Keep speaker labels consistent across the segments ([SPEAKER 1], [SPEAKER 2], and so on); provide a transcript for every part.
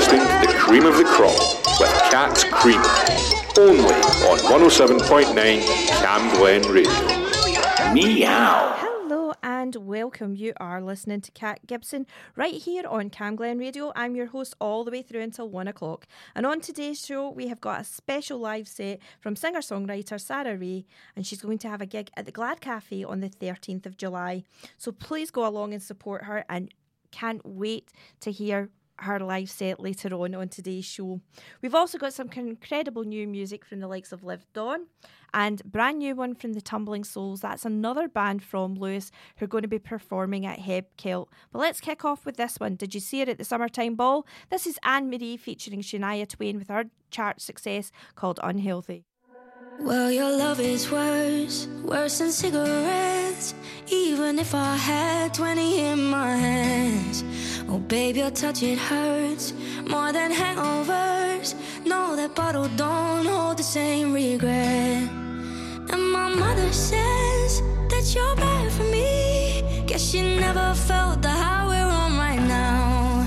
[SPEAKER 1] listening to the cream of the crop with Cat's Cream, only on 107.9 Cam Glen Radio.
[SPEAKER 2] Meow.
[SPEAKER 3] Hello and welcome. You are listening to Cat Gibson right here on Cam Glen Radio. I'm your host all the way through until one o'clock. And on today's show, we have got a special live set from singer songwriter Sarah Ray, and she's going to have a gig at the Glad Cafe on the 13th of July. So please go along and support her and can't wait to hear her live set later on on today's show. We've also got some incredible new music from the likes of Liv Dawn and brand new one from the Tumbling Souls. That's another band from Lewis who are going to be performing at Heb Kilt. But let's kick off with this one. Did you see it at the Summertime Ball? This is Anne Marie featuring Shania Twain with her chart success called Unhealthy.
[SPEAKER 4] Well, your love is worse, worse than cigarettes. Even if I had 20 in my hands. Oh, babe, your touch, it hurts more than hangovers. No, that bottle don't hold the same regret. And my mother says that you're bad for me. Guess she never felt the high we're on right now.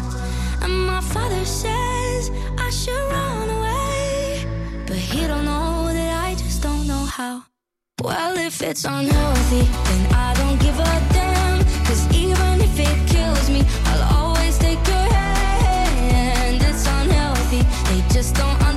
[SPEAKER 4] And my father says I should run away. But he don't know that I just don't know how. Well, if it's unhealthy, then I don't give a damn. Cause even if it kills me, I'll always just don't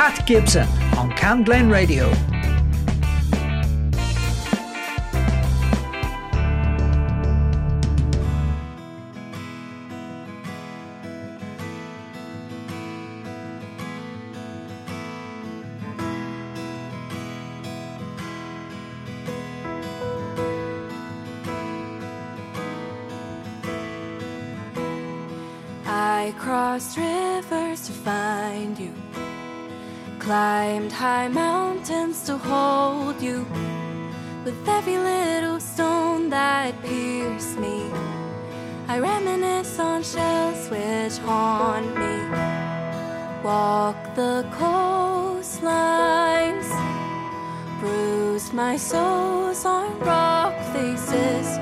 [SPEAKER 5] Kat Gibson on Cam Glen Radio.
[SPEAKER 6] I crossed rivers to find you, climbed high mountains to hold you. With every little stone that pierced me, I reminisce on shells which haunt me. Walk the coastlines, bruised my soles on rock faces,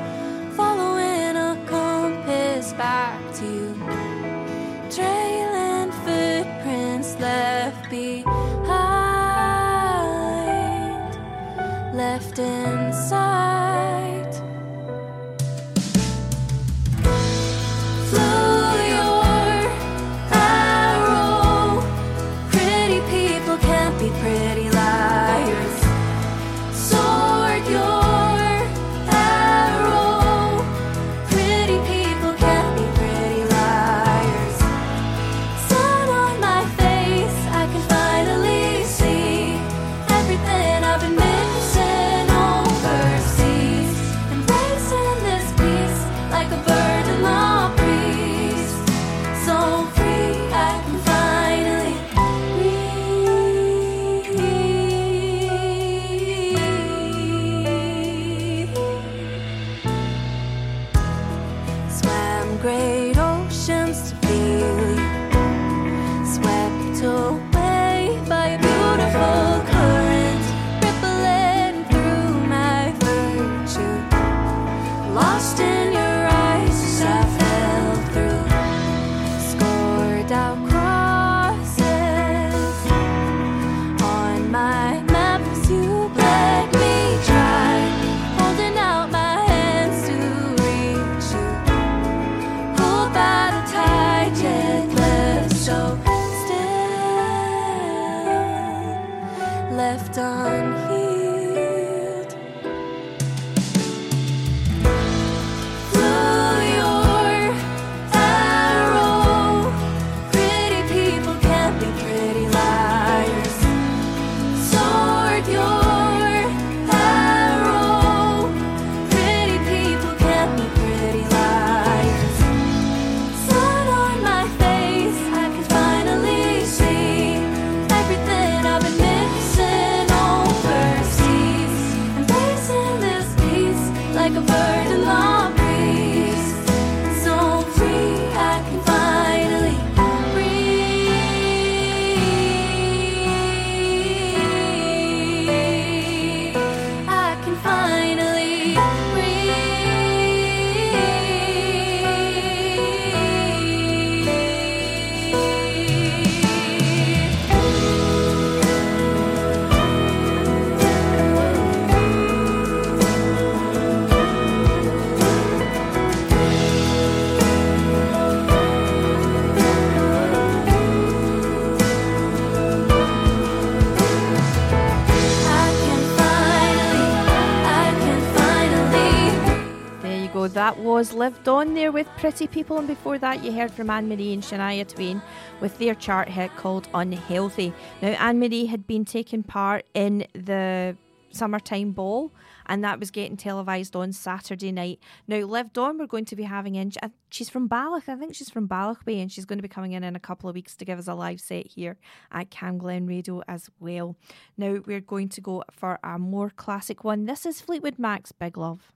[SPEAKER 7] Liv Dawn
[SPEAKER 3] there with Pretty People, and before that, you heard from Anne Marie and Shania Twain with their chart hit called Unhealthy. Now, Anne Marie had been taking part in the summertime ball, and that was getting televised on Saturday night. Now, Liv Dawn, we're going to be having in. She's from Balloch, I think she's from Balloch Bay, and she's going to be coming in in a couple of weeks to give us a live set here at Cam Glen Radio as well. Now, we're going to go for a more classic one. This is Fleetwood Mac's Big Love.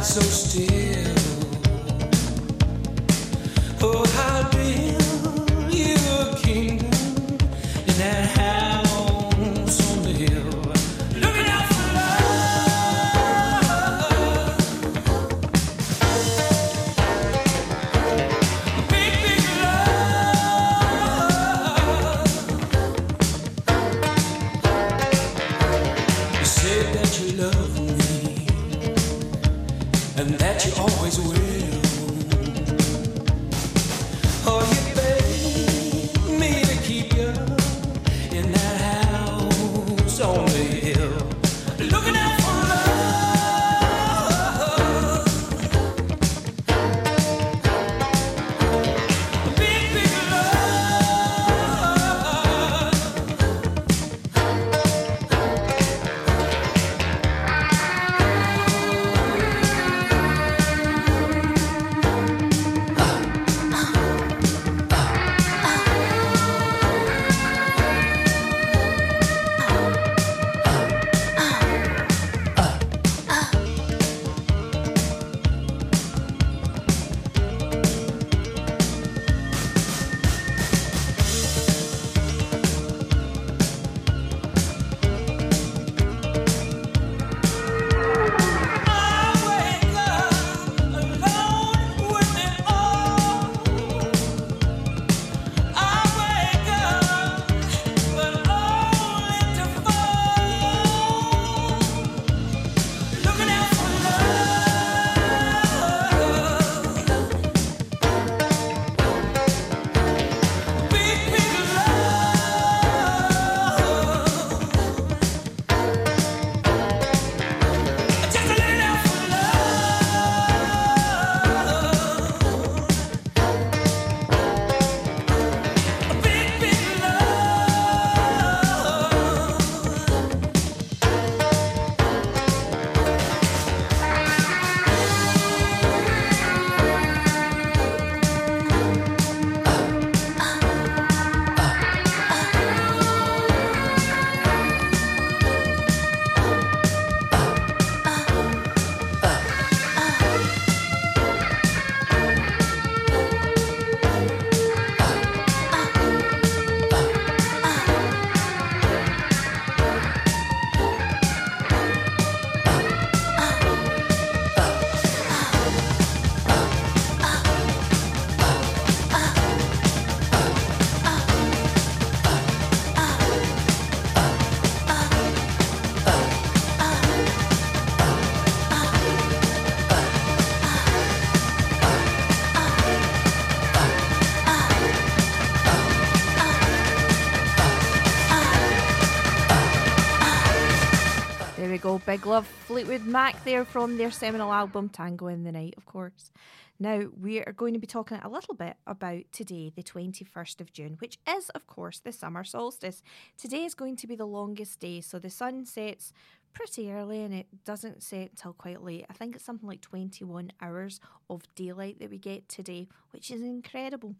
[SPEAKER 8] So still. You always will.
[SPEAKER 3] Go. Big love. Fleetwood Mac there from their seminal album Tango in the Night, of course. Now, we are going to be talking a little bit about today, the 21st of June, which is, of course, the summer solstice. Today is going to be the longest day, so the sun sets pretty early and it doesn't set until quite late. I think it's something like 21 hours of daylight that we get today, which is incredible.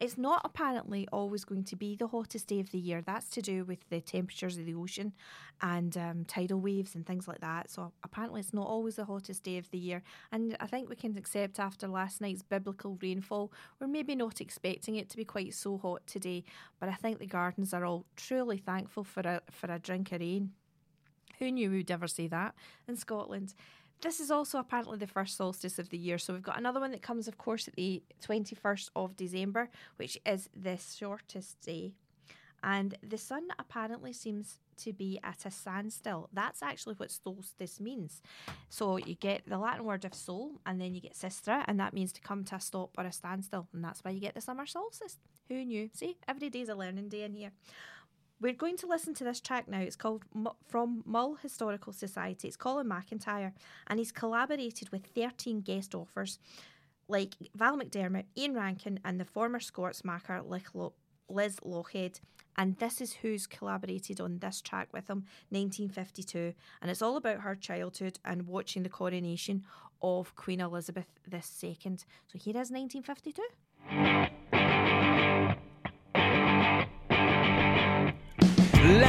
[SPEAKER 3] It's not apparently always going to be the hottest day of the year. That's to do with the temperatures of the ocean and um, tidal waves and things like that. So apparently, it's not always the hottest day of the year. And I think we can accept after last night's biblical rainfall, we're maybe not expecting it to be quite so hot today. But I think the gardens are all truly thankful for a for a drink of rain. Who knew we would ever say that in Scotland? This is also apparently the first solstice of the year. So we've got another one that comes, of course, at the 21st of December, which is the shortest day. And the sun apparently seems to be at a standstill. That's actually what solstice means. So you get the Latin word of sol, and then you get sistra, and that means to come to a stop or a standstill. And that's why you get the summer solstice. Who knew? See, every day's a learning day in here. We're going to listen to this track now. It's called M- From Mull Historical Society. It's Colin MacIntyre, and he's collaborated with 13 guest authors like Val McDermid, Ian Rankin, and the former Scots Makar Liz Lochhead. And this is who's collaborated on this track with him, 1952. And it's all about her childhood and watching the coronation of Queen Elizabeth II. So here is 1952.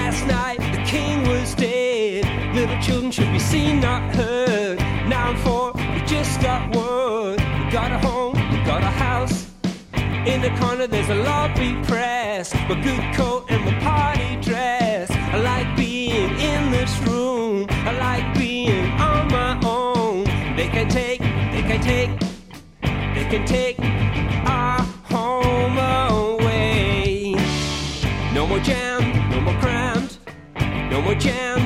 [SPEAKER 8] Last night the king was dead. Little children should be seen, not heard. Now I'm four, we just got word. We got a home, we got a house. In the corner there's a lobby press. My good coat and my party dress. I like being in this room. I like being on my own. They can take, they can take, they can take no more jam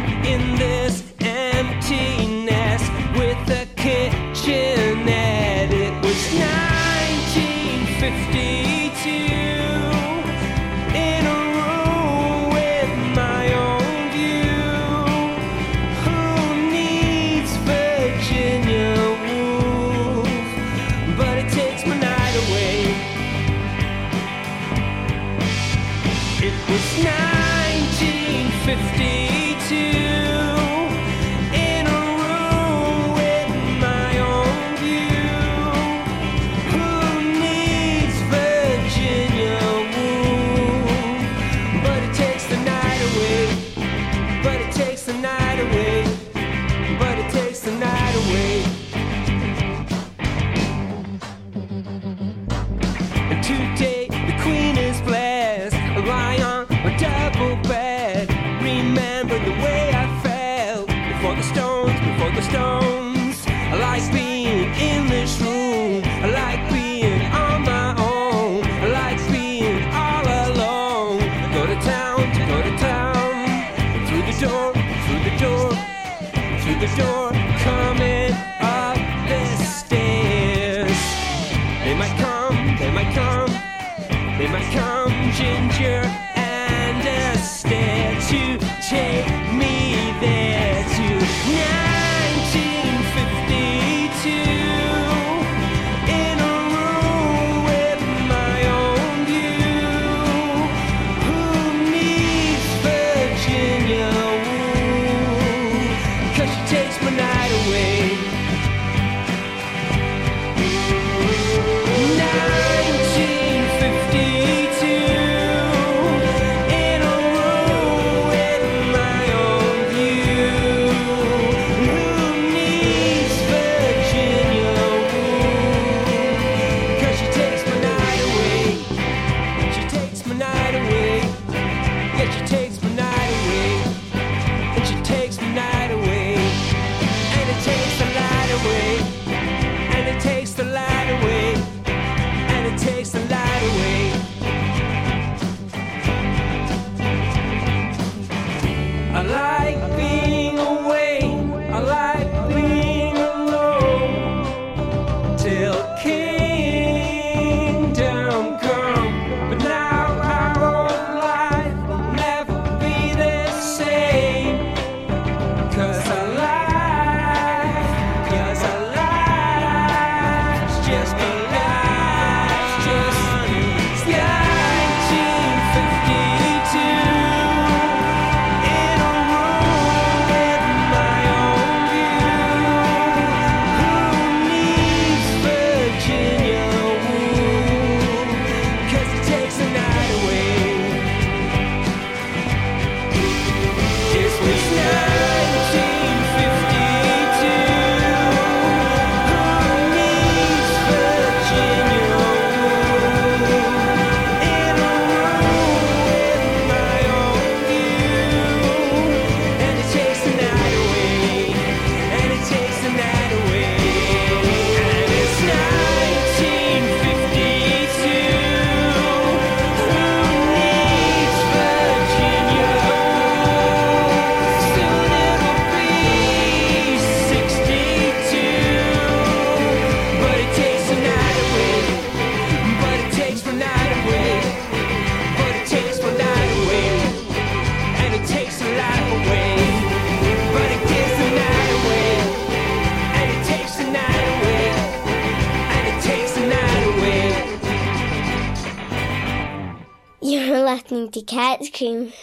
[SPEAKER 9] Cream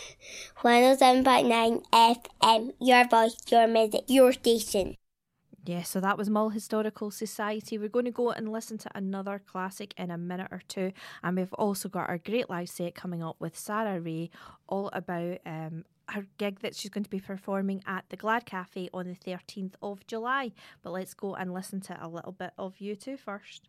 [SPEAKER 9] 107.9 FM. Your voice, your music, your station.
[SPEAKER 3] Yeah, so that was Mull Historical Society. We're going to go and listen to another classic in a minute or two. And we've also got our great live set coming up with Sarah Ray, all about um, her gig that she's going to be performing at the Glad Cafe on the 13th of July. But let's go and listen to a little bit of U2 first.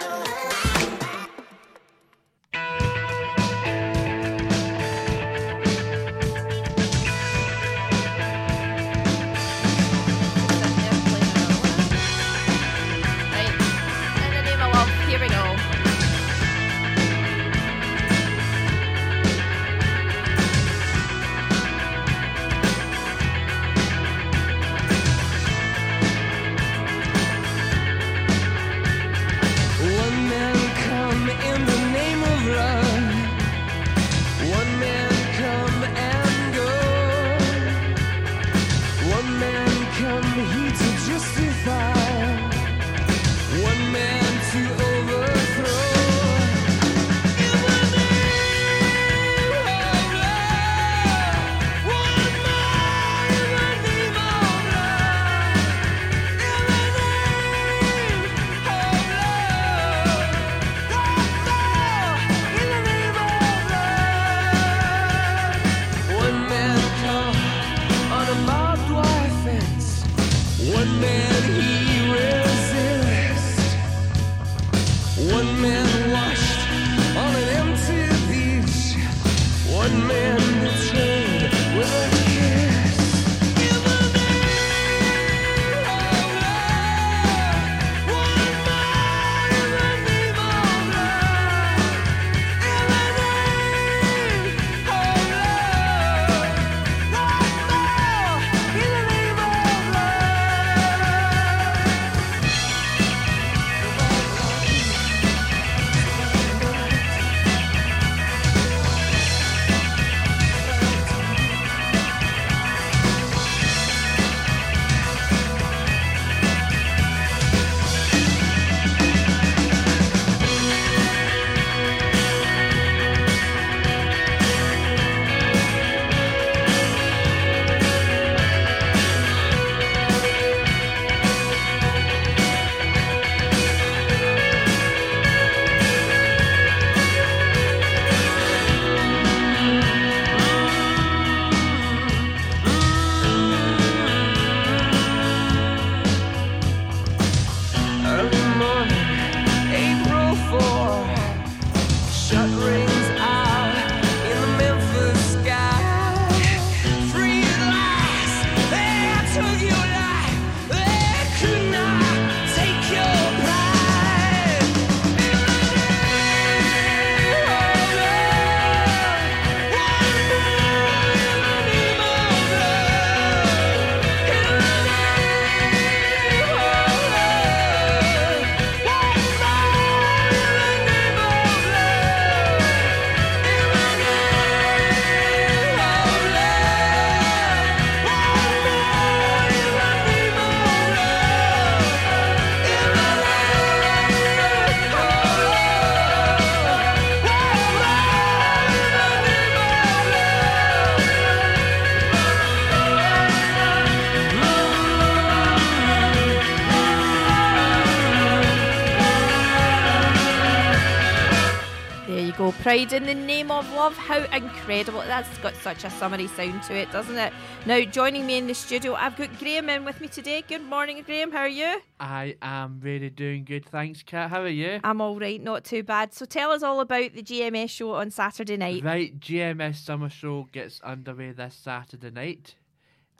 [SPEAKER 10] Pride in the name of love.
[SPEAKER 3] How incredible. That's got such a summery sound to it, doesn't it? Now, joining me in the studio, I've got Graham in with me today. Good morning, Graham. How are you?
[SPEAKER 11] I am really doing good, thanks, Kat. How are you?
[SPEAKER 3] I'm all right, not too bad. So tell us all about the GMS show on Saturday night.
[SPEAKER 11] Right, GMS Summer Show gets underway this Saturday night.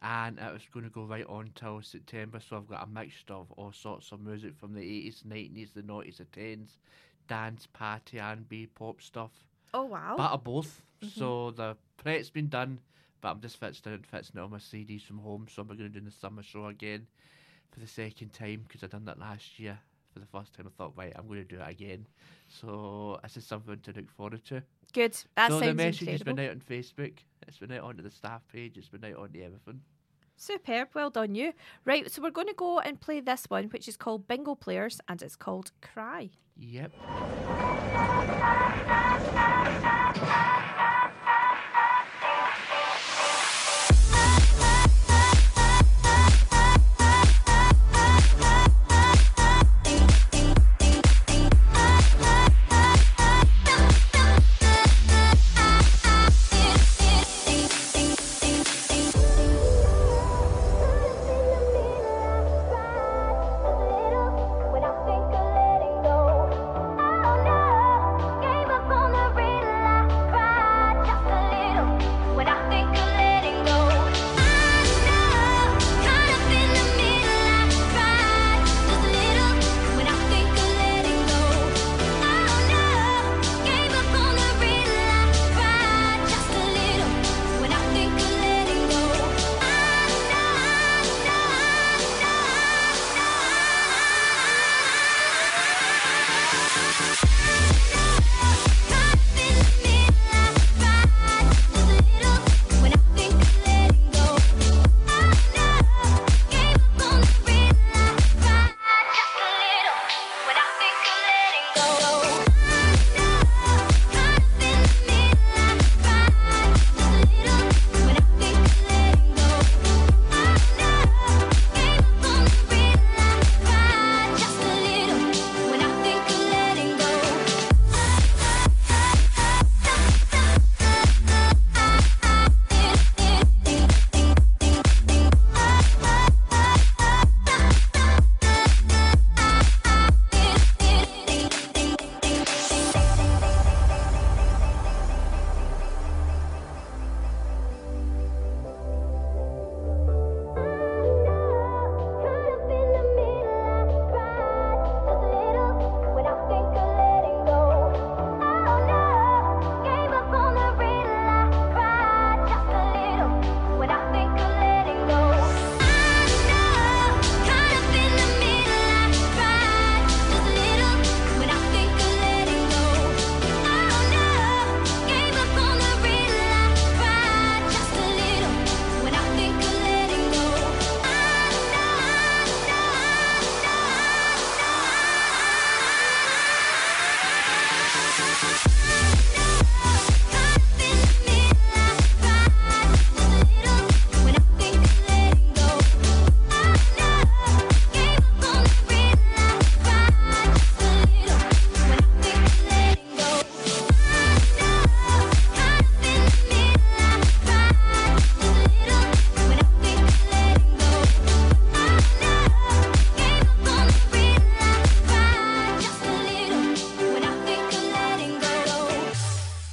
[SPEAKER 12] and it was going to go right on till September. So I've got a mixture of all sorts of music from the 80s, 90s, the 90s, the 10s, dance, party, and B pop stuff.
[SPEAKER 3] Oh wow.
[SPEAKER 12] Bit of both. Mm-hmm. So the prep's been done, but I'm just fixing it, fixing it on my CDs from home. So I'm going to do the summer show again for the second time because I done that last year. For the first time, I thought, right, I'm going to do it again. So this is something to look forward to.
[SPEAKER 3] Good. That
[SPEAKER 12] so
[SPEAKER 3] sounds
[SPEAKER 12] the message has
[SPEAKER 3] incredible.
[SPEAKER 12] been out on Facebook. It's been out onto the staff page. It's been out onto everything.
[SPEAKER 3] Superb. Well done, you. Right. So we're going to go and play this one, which is called Bingo Players, and it's called Cry.
[SPEAKER 12] Yep.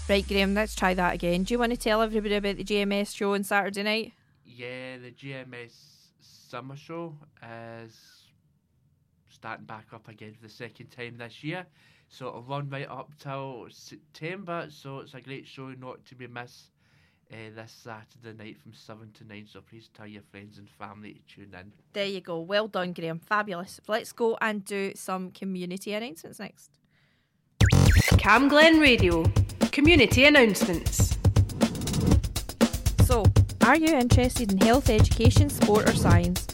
[SPEAKER 3] Right, Graham, let's try that again. Do you want to tell everybody about the GMS show on Saturday night?
[SPEAKER 12] Yeah, the GMS summer show is starting back up again for the second time this year. So it'll run right up till September. So it's a great show not to be missed uh, this Saturday night from 7 to 9. So please tell your friends and family to tune in.
[SPEAKER 3] There you go. Well done, Graham. Fabulous. Let's go and do some community announcements next.
[SPEAKER 13] Cam Glen Radio. Community announcements.
[SPEAKER 3] So, are you interested in health education, sport, or science?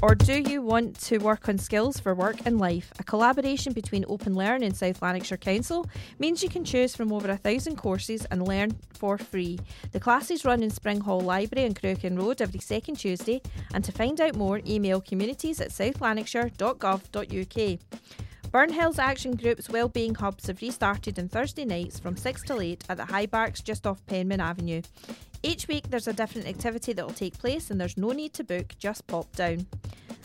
[SPEAKER 3] Or do you want to work on skills for work and life? A collaboration between Open Learn and South Lanarkshire Council means you can choose from over a thousand courses and learn for free. The classes run in Spring Hall Library on Crooken Road every second Tuesday, and to find out more, email communities at southlanarkshire.gov.uk. Burnhill's Action Group's Wellbeing Hubs have restarted on Thursday nights from 6 till 8 at the High Barks just off Penman Avenue. Each week there's a different activity that will take place and there's no need to book, just pop down.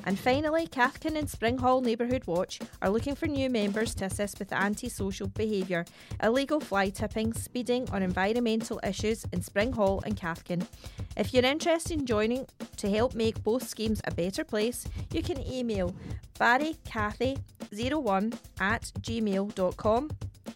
[SPEAKER 3] And finally, Cathkin and Spring Hall Neighbourhood Watch are looking for new members to assist with antisocial behaviour, illegal fly tipping, speeding, or environmental issues in Spring Hall and Cathkin. If you're interested in joining to help make both schemes a better place, you can email barrycathy01 at gmail.com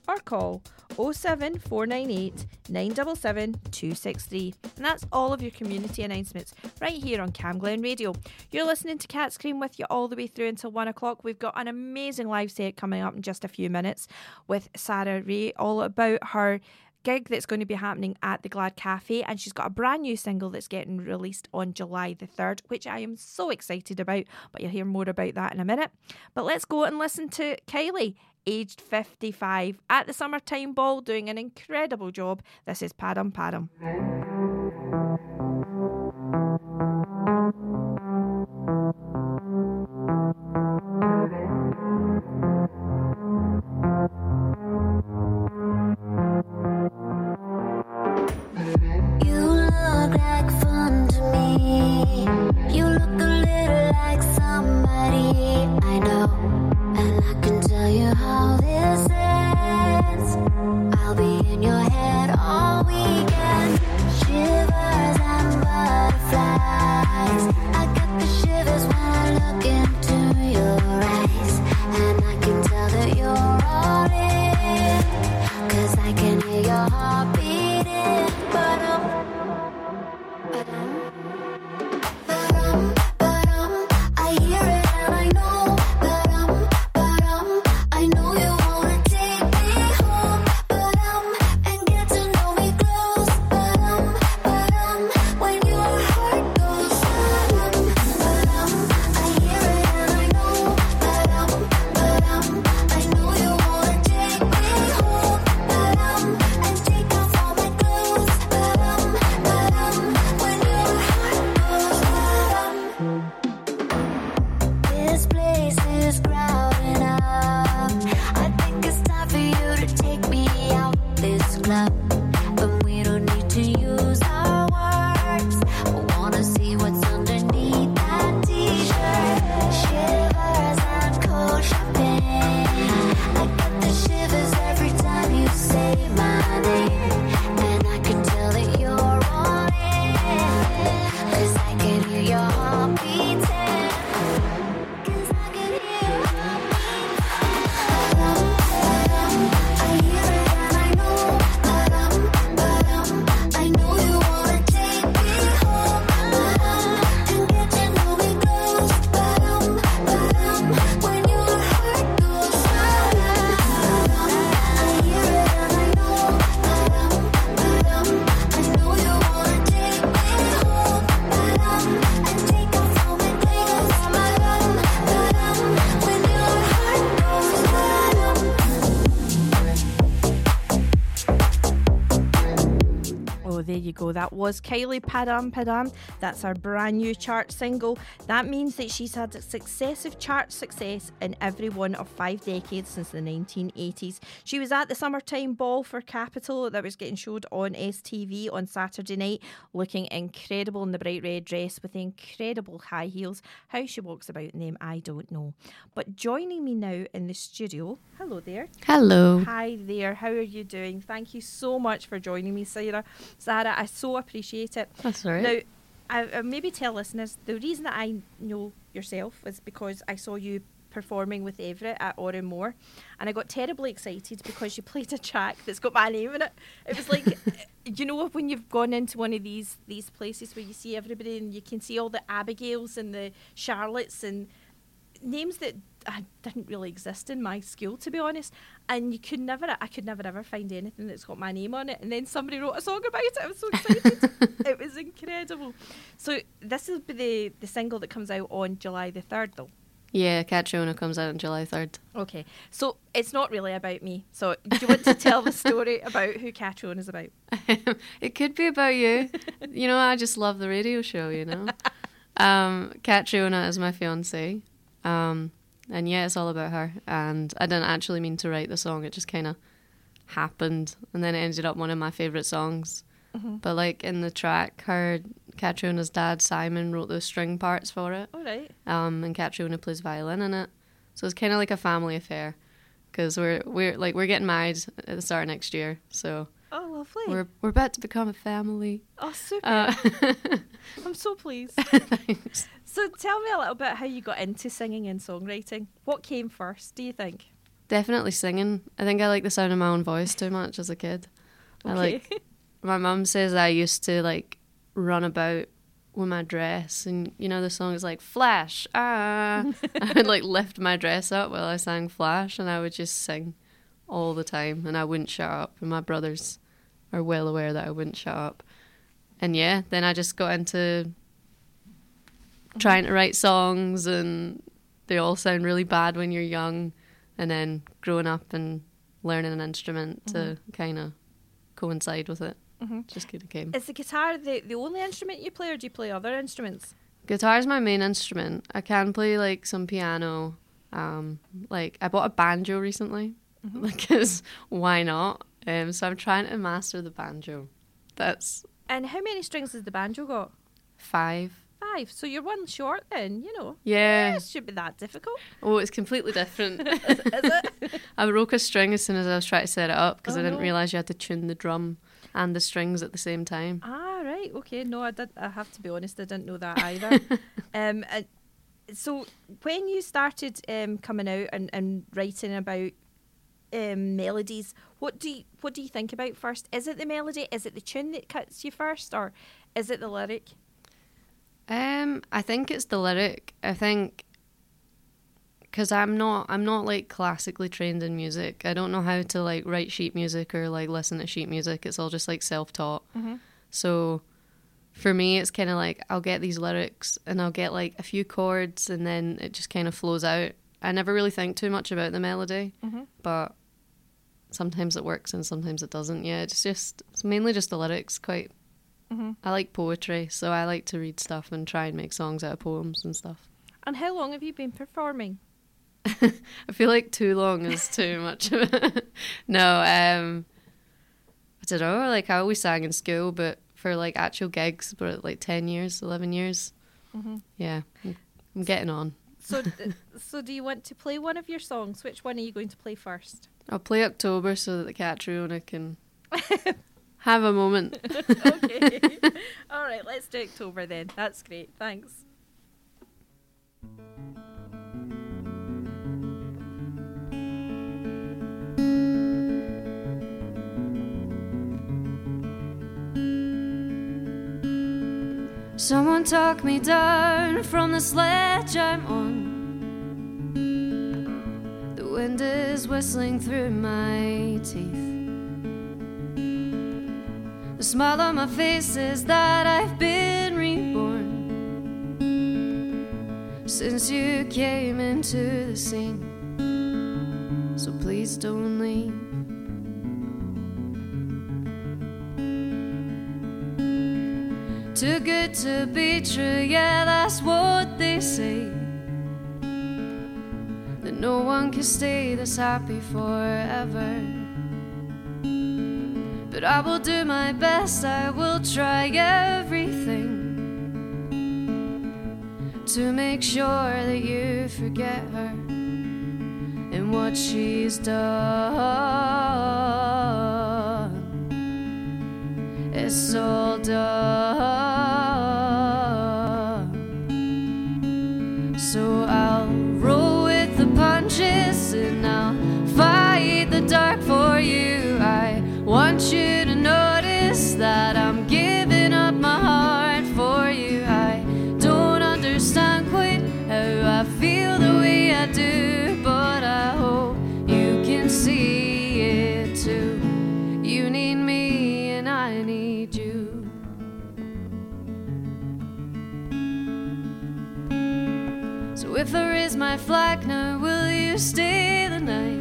[SPEAKER 3] or call 07498 977 263. And that's all of your community announcements right here on Cam Glen Radio. You're listening to Cat Scream with you all the way through until one o'clock. We've got an amazing live set coming up in just a few minutes with Sarah Ray, all about her gig that's going to be happening at the Glad Cafe, and she's got a brand new single that's getting released on July the 3rd, which I am so excited about. But you'll hear more about that in a minute. But let's go and listen to Kylie, aged 55, at the summertime ball, doing an incredible job. This is Padam Padam. Was Kylie Padam Padam. That's our brand new chart single. That means that she's had successive chart success in every one of five decades since the 1980s. She was at the summertime ball for Capital that was getting showed on STV on Saturday night, looking incredible in the bright red dress with the incredible high heels. How she walks about in them, I don't know. But joining me now in the studio, hello there.
[SPEAKER 14] Hello.
[SPEAKER 3] Hi there. How are you doing? Thank you so much for joining me, Sarah. Sarah, I so appreciate it.
[SPEAKER 14] That's right.
[SPEAKER 3] Now, I, I maybe tell listeners the reason that I know yourself is because I saw you performing with Everett at Òran Mór, and I got terribly excited because you played a track that's got my name in it. It was like, you know, when you've gone into one of these these places where you see everybody and you can see all the Abigails and the Charlottes and names that uh, didn't really exist in my school, to be honest. And you could never, I could never ever find anything that's got my name on it. And then somebody wrote a song about it. I was so excited. it was incredible. So this will be the the single that comes out on July the third, though.
[SPEAKER 14] Yeah, Catriona comes out on July 3rd.
[SPEAKER 3] Okay, so it's not really about me. So do you want to tell the story about who Catriona is about?
[SPEAKER 14] It could be about you. you know, I just love the radio show, you know. um, Catriona is my fiance. Um, and yeah, it's all about her. And I didn't actually mean to write the song, it just kind of happened. And then it ended up one of my favourite songs.
[SPEAKER 3] Mhm.
[SPEAKER 14] But like in the track, her Catriona's dad Simon wrote the string parts for it.
[SPEAKER 3] All right.
[SPEAKER 14] Um, and Catriona plays violin in it, so it's kind of like a family affair. Because we're we're like we're getting married at the start of next year, so
[SPEAKER 3] Oh, lovely.
[SPEAKER 14] we're we're about to become a family.
[SPEAKER 3] Oh, super.
[SPEAKER 14] Uh,
[SPEAKER 3] I'm so pleased. Thanks. So tell me a little bit how you got into singing and songwriting. What came first, do you think?
[SPEAKER 14] Definitely singing. I think I like the sound of my own voice too much as a kid. I like. My mum says I used to like run about with my dress, and you know the song is like Flash. Ah, I would like lift my dress up while I sang Flash, and I would just sing all the time, and I wouldn't shut up. And my brothers are well aware that I wouldn't shut up. And yeah, then I just got into trying to write songs, and they all sound really bad when you're young, and then growing up and learning an instrument to kind of coincide with it.
[SPEAKER 3] Mhm.
[SPEAKER 14] Just kind of came.
[SPEAKER 3] Is the guitar the, the only instrument you play, or do you play other instruments?
[SPEAKER 14] Guitar is my main instrument. I can play like some piano. Um, like I bought a banjo recently because why not? Um, so I'm trying to master the banjo. That's
[SPEAKER 3] And how many strings has the banjo got?
[SPEAKER 14] five.
[SPEAKER 3] Five. So you're one short then, you know.
[SPEAKER 14] Yeah.
[SPEAKER 3] It should be that difficult.
[SPEAKER 14] Oh, it's completely different.
[SPEAKER 3] Is it?
[SPEAKER 14] I broke a string as soon as I was trying to set it up because
[SPEAKER 3] Oh,
[SPEAKER 14] I didn't
[SPEAKER 3] no.
[SPEAKER 14] realize you had to tune the drum and the strings at the same time.
[SPEAKER 3] Ah, right. Okay. No, I did. I have to be honest. I didn't know that either. um, and so when you started um, coming out and, and writing about um, melodies, what do you, what do you think about first? Is it the melody? Is it the tune that cuts you first, or is it the lyric?
[SPEAKER 14] Um, I think it's the lyric. I think because I'm not, I'm not like classically trained in music. I don't know how to like write sheet music or like listen to sheet music. It's all just like self-taught.
[SPEAKER 3] Mhm.
[SPEAKER 14] So for me, it's kind of like I'll get these lyrics and I'll get like a few chords and then it just kind of flows out. I never really think too much about the melody,
[SPEAKER 3] Mhm.
[SPEAKER 14] but sometimes it works and sometimes it doesn't. Yeah, it's just it's mainly just the lyrics. Quite.
[SPEAKER 3] Mhm.
[SPEAKER 14] I like poetry, so I like to read stuff and try and make songs out of poems and stuff.
[SPEAKER 3] And how long have you been performing?
[SPEAKER 14] I feel like too long is too much. of it. no, um, I don't know. Like I always sang in school, but for like actual gigs, but like ten years, eleven years.
[SPEAKER 3] Mhm.
[SPEAKER 14] Yeah, I'm, I'm getting on.
[SPEAKER 3] So, so do you want to play one of your songs? Which one are you going to play first?
[SPEAKER 14] I'll play October so that the Catriona can have a moment.
[SPEAKER 3] okay. All right, let's do October then. That's great. Thanks.
[SPEAKER 4] Someone talk me down from the sledge I'm on. The wind is whistling through my teeth. The smile on my face is that I've been reborn. Since you came into the scene. So please don't leave. Too good to be true, yeah, that's what they say. That no one can stay this happy forever. But I will do my best, I will try everything to make sure that you forget her and what she's done. It's all done. If there is my flag now, will you stay the night?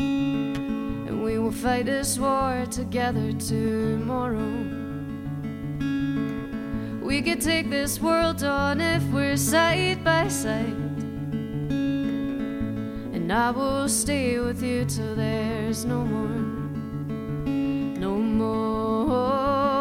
[SPEAKER 4] And we will fight this war together tomorrow. We could take this world on if we're side by side. And I will stay with you till there's no more, no more.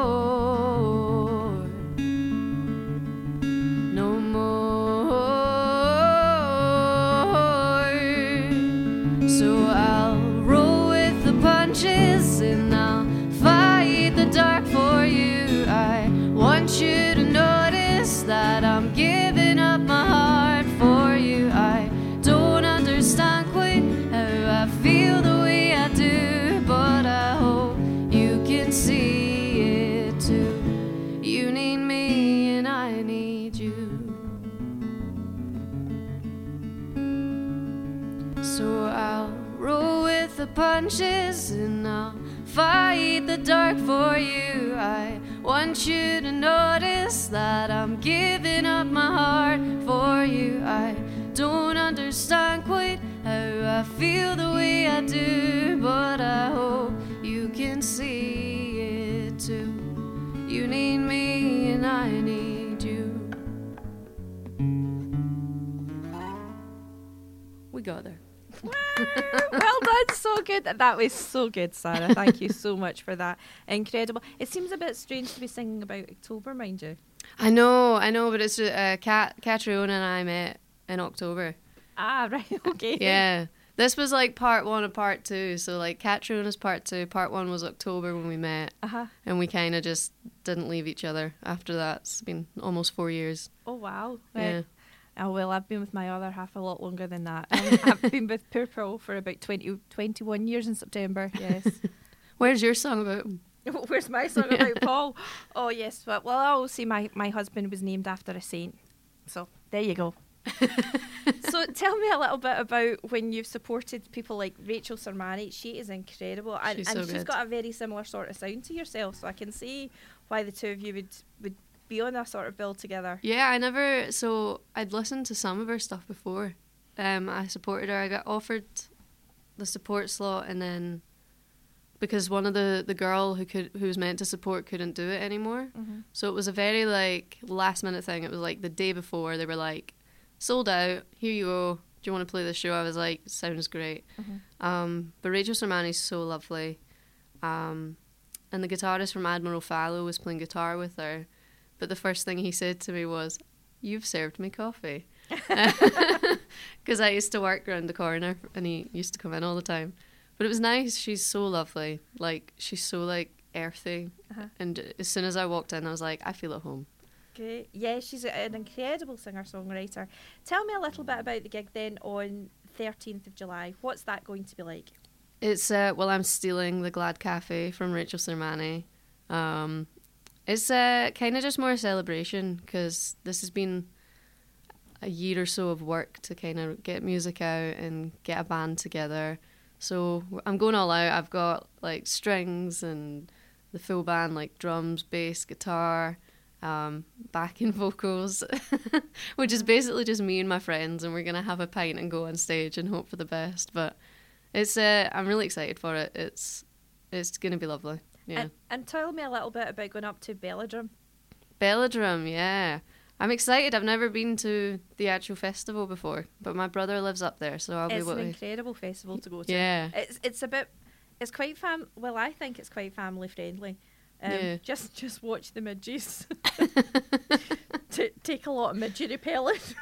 [SPEAKER 14] The dark for you. I want you to notice that I'm giving up my heart for you. I don't understand quite how I feel the way I do, but I hope you can see it too. You need me and I need you. We go there.
[SPEAKER 3] Well done, so good. That was so good, Sarah. Thank you so much for that. Incredible. It seems a bit strange to be singing about October, mind you.
[SPEAKER 14] I know, I know, but it's just, uh, Cat, Catriona and I met in October.
[SPEAKER 3] Ah, right, okay.
[SPEAKER 14] Yeah. This was like part one of part two. So, like, Catriona's part two. Part one was October when we met.
[SPEAKER 3] Uh-huh.
[SPEAKER 14] And we kind of just didn't leave each other after that. It's been almost four years.
[SPEAKER 3] Oh, wow.
[SPEAKER 14] Yeah.
[SPEAKER 3] Oh, well, I've been with my other half a lot longer than that. Um, I've been with Poor Paul for about 20, 21 years in September, yes.
[SPEAKER 14] Where's your song about?
[SPEAKER 3] Where's my song about Paul? Oh, yes. Well, well, I always say my, my husband was named after a saint. So, there you go. so tell me a little bit about when you've supported people like Rachel Sermanni. She is incredible, and,
[SPEAKER 14] She's
[SPEAKER 3] and
[SPEAKER 14] so
[SPEAKER 3] she's got a very similar sort of sound to yourself. So I can see why the two of you would would be on a sort of bill together.
[SPEAKER 14] Yeah, I never. So I'd listened to some of her stuff before. Um, I supported her. I got offered the support slot, and then because one of the the girl who could who was meant to support couldn't do it anymore,
[SPEAKER 3] Mhm.
[SPEAKER 14] so it was a very like last minute thing. It was like the day before they were like sold out. Here you go. Do you want to play the show? I was like, sounds great.
[SPEAKER 3] Mhm.
[SPEAKER 14] Um, but Rachel Sermanni's so lovely. Um, and the guitarist from Admiral Fallow was playing guitar with her. But the first thing he said to me was, You've served me coffee. Because I used to work around the corner and he used to come in all the time. But it was nice. She's so lovely. Like, she's so, like, earthy.
[SPEAKER 3] Uh-huh.
[SPEAKER 14] And as soon as I walked in, I was like, I feel at home.
[SPEAKER 3] Great. Yeah, she's an incredible singer songwriter. Tell me a little bit about the gig then on 13th of July. What's that going to be like?
[SPEAKER 14] It's uh, well, I'm stealing the Glad Cafe from Rachel Sermanni. Um, it's uh, kind of just more a celebration because this has been a year or so of work to kind of get music out and get a band together. So I'm going all out. I've got like strings and the full band, like drums, bass, guitar, um, backing vocals, which is basically just me and my friends, and we're gonna have a pint and go on stage and hope for the best. But it's uh, I'm really excited for it. It's it's gonna be lovely. Yeah.
[SPEAKER 3] And, and tell me a little bit about going up to Belladrum.
[SPEAKER 14] Belladrum, yeah. I'm excited. I've never been to the actual festival before, but my brother lives up there, so I'll be
[SPEAKER 3] it's an incredible festival to go to.
[SPEAKER 14] Yeah.
[SPEAKER 3] It's it's a bit it's quite fam well I think it's quite family friendly. Um,
[SPEAKER 14] Yeah.
[SPEAKER 3] just just watch the midges. T- take a lot of midget repellent.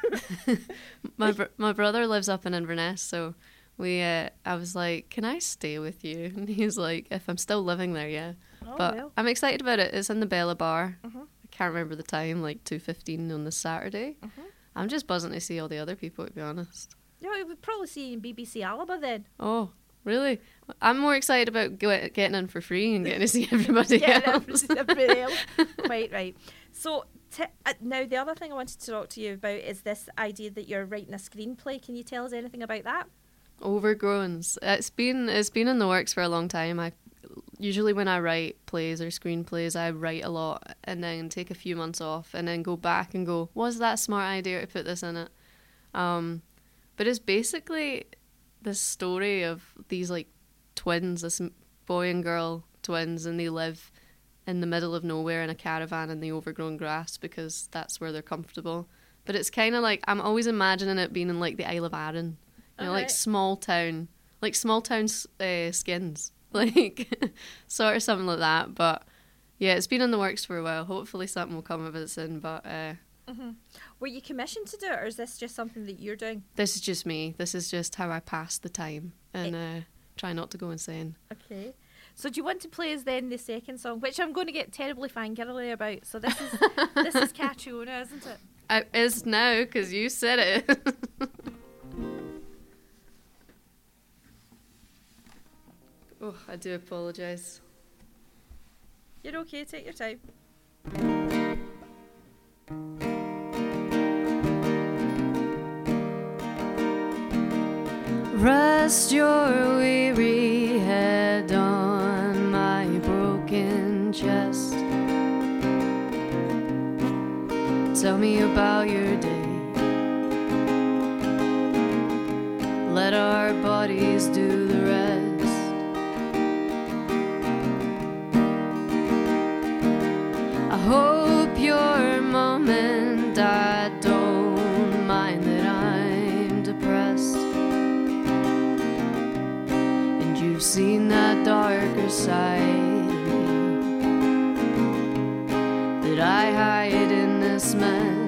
[SPEAKER 14] my br- my brother lives up in Inverness, so we. Uh, I was like, "Can I stay with you?" And he's like, "If I'm still living there, yeah."
[SPEAKER 3] Oh,
[SPEAKER 14] but
[SPEAKER 3] well.
[SPEAKER 14] I'm excited about it. It's in the Bella Bar.
[SPEAKER 3] Mhm.
[SPEAKER 14] I can't remember the time, like two fifteen on the Saturday.
[SPEAKER 3] Mhm.
[SPEAKER 14] I'm just buzzing to see all the other people. To be honest.
[SPEAKER 3] Yeah, we would probably see you in BBC Alba then.
[SPEAKER 14] Oh, really? I'm more excited about go- getting in for free and getting to see everybody
[SPEAKER 3] Yeah,
[SPEAKER 14] else.
[SPEAKER 3] everybody else. Quite right. So t- uh, now the other thing I wanted to talk to you about is this idea that you're writing a screenplay. Can you tell us anything about that?
[SPEAKER 14] Overgrowns. It's been it's been in the works for a long time. I usually when I write plays or screenplays, I write a lot and then take a few months off and then go back and go, was that a smart idea to put this in it? Um, but it's basically the story of these like twins, this boy and girl twins, and they live in the middle of nowhere in a caravan in the overgrown grass because that's where they're comfortable. But it's kind of like I'm always imagining it being in like the Isle of Arran, you know, like small town, like small town uh, skins, like sort of something like that. But yeah, it's been in the works for a while. Hopefully, something will come of it soon. But uh,
[SPEAKER 3] hmm Were you commissioned to do it, or is this just something that you're doing?
[SPEAKER 14] this is just me. This is just how I pass the time and uh, try not to go insane.
[SPEAKER 3] Okay. So do you want to play us then the second song, which I'm going to get terribly fangirly about? So this is this is Catriona, isn't it?
[SPEAKER 14] It's now because you said it. oh, I do apologise.
[SPEAKER 3] You're okay. Take your time.
[SPEAKER 14] Rest your weary head on my broken chest. Tell me about your day. Let our bodies do the rest. Seen that darker side that I hide in this mess.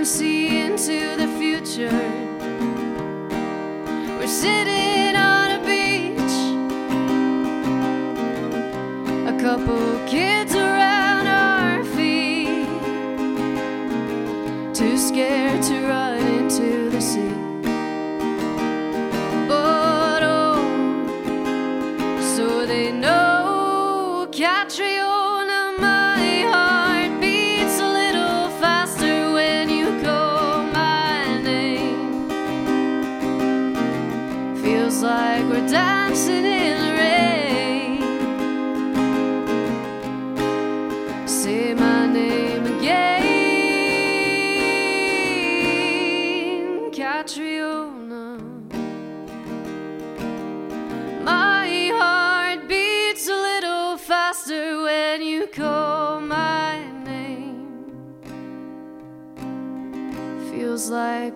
[SPEAKER 14] Can see into the future. We're sitting on a beach, a couple kids around our feet, too scared to run into the sea. But oh, so they know, Catriona,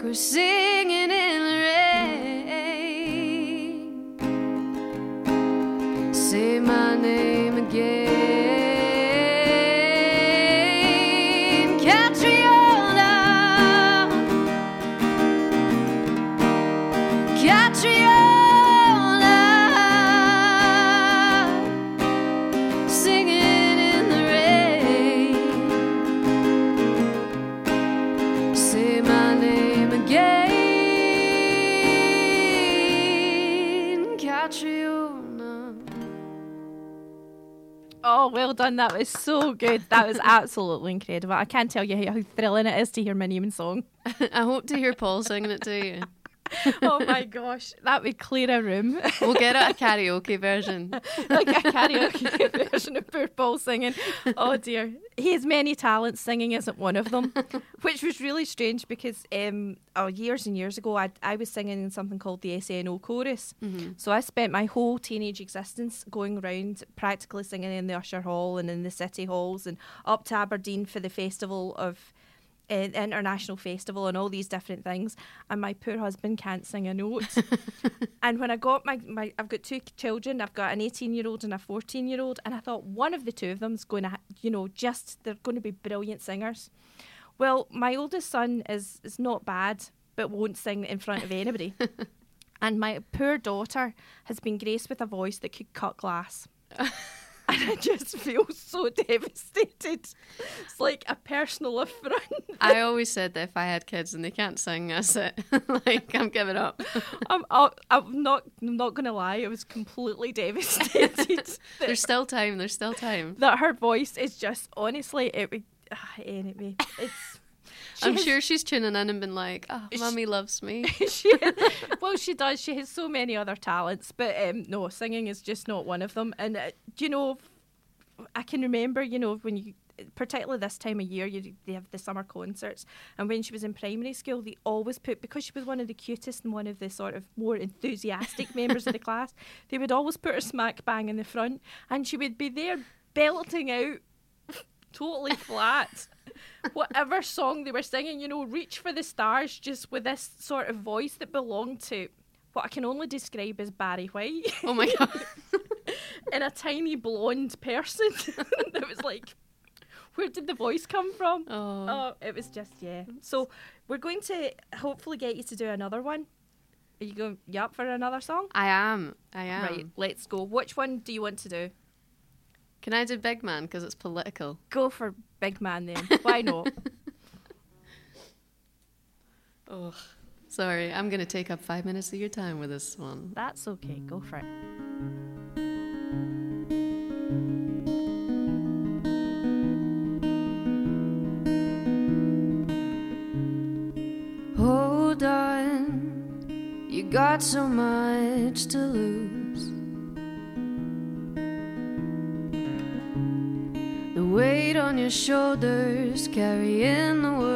[SPEAKER 14] Feels
[SPEAKER 3] Oh, well done. That was so good. That was absolutely incredible. I can't tell you how thrilling it is to hear my name and song.
[SPEAKER 14] I hope to hear Paul singing it to you.
[SPEAKER 3] oh my gosh, that would clear a room.
[SPEAKER 14] We'll get it a karaoke version.
[SPEAKER 3] like a karaoke version of Poor Paul singing. Oh dear. He has many talents, singing isn't one of them. Which was really strange because um, oh, years and years ago I, I was singing in something called the SNO chorus.
[SPEAKER 14] Mhm.
[SPEAKER 3] So I spent my whole teenage existence going around practically singing in the Usher Hall and in the city halls and up to Aberdeen for the festival of uh, international festival and all these different things and my poor husband can't sing a note. And when I got my, my I've got two children I've got an 18 year old and a 14 year old and I thought one of the two of them's going to you know just they're going to be brilliant singers. Well my oldest son is is not bad but won't sing in front of anybody. And my poor daughter has been graced with a voice that could cut glass and I just feel so devastated. It's like a personal affront.
[SPEAKER 14] I always said that if I had kids and they can't sing, that's it. like I'm giving up.
[SPEAKER 3] I'm, I'm not. I'm not going to lie. I was completely devastated.
[SPEAKER 14] There's still time. There's still time.
[SPEAKER 3] that her voice is just honestly. It would. ah, anyway, it's. She
[SPEAKER 14] I'm
[SPEAKER 3] has-
[SPEAKER 14] sure she's tuning in and been like, "Oh, mummy loves me."
[SPEAKER 3] she, well, she does. She has so many other talents, but um, no, singing is just not one of them. And uh, do you know, I can remember, you know, when you particularly this time of year, you, they have the summer concerts. And when she was in primary school, they always put, because she was one of the cutest and one of the sort of more enthusiastic members of the class, they would always put her smack bang in the front. And she would be there belting out totally flat. Whatever song they were singing, you know, reach for the stars just with this sort of voice that belonged to what I can only describe as Barry White.
[SPEAKER 15] Oh my god.
[SPEAKER 3] and a tiny blonde person that was like, where did the voice come from?
[SPEAKER 15] Oh. oh.
[SPEAKER 3] it was just yeah. So we're going to hopefully get you to do another one. Are you going? You up for another song?
[SPEAKER 15] I am. I am.
[SPEAKER 3] Right, let's go. Which one do you want to do?
[SPEAKER 15] Can I do Big Man because it's political?
[SPEAKER 3] Go for Big Man then. Why not?
[SPEAKER 15] Oh, sorry. I'm gonna take up five minutes of your time with this one.
[SPEAKER 3] That's okay. Go for it.
[SPEAKER 14] Hold on, you got so much to lose. On your shoulders, carrying the world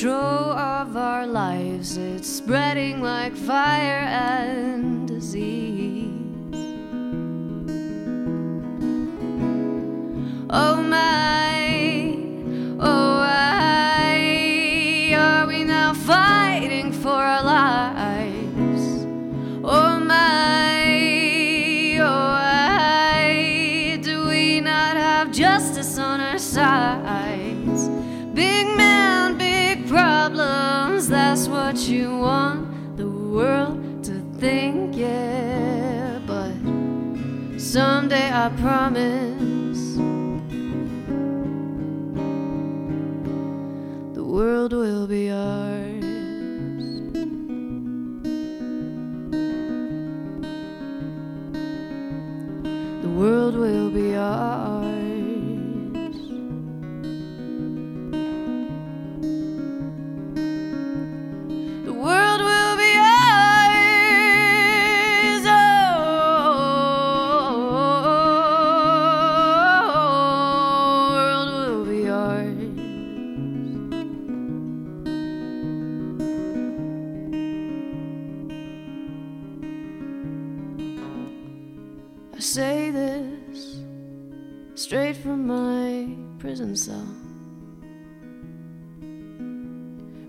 [SPEAKER 14] Of our lives, it's spreading like fire I promise the world will be ours. The world will be ours.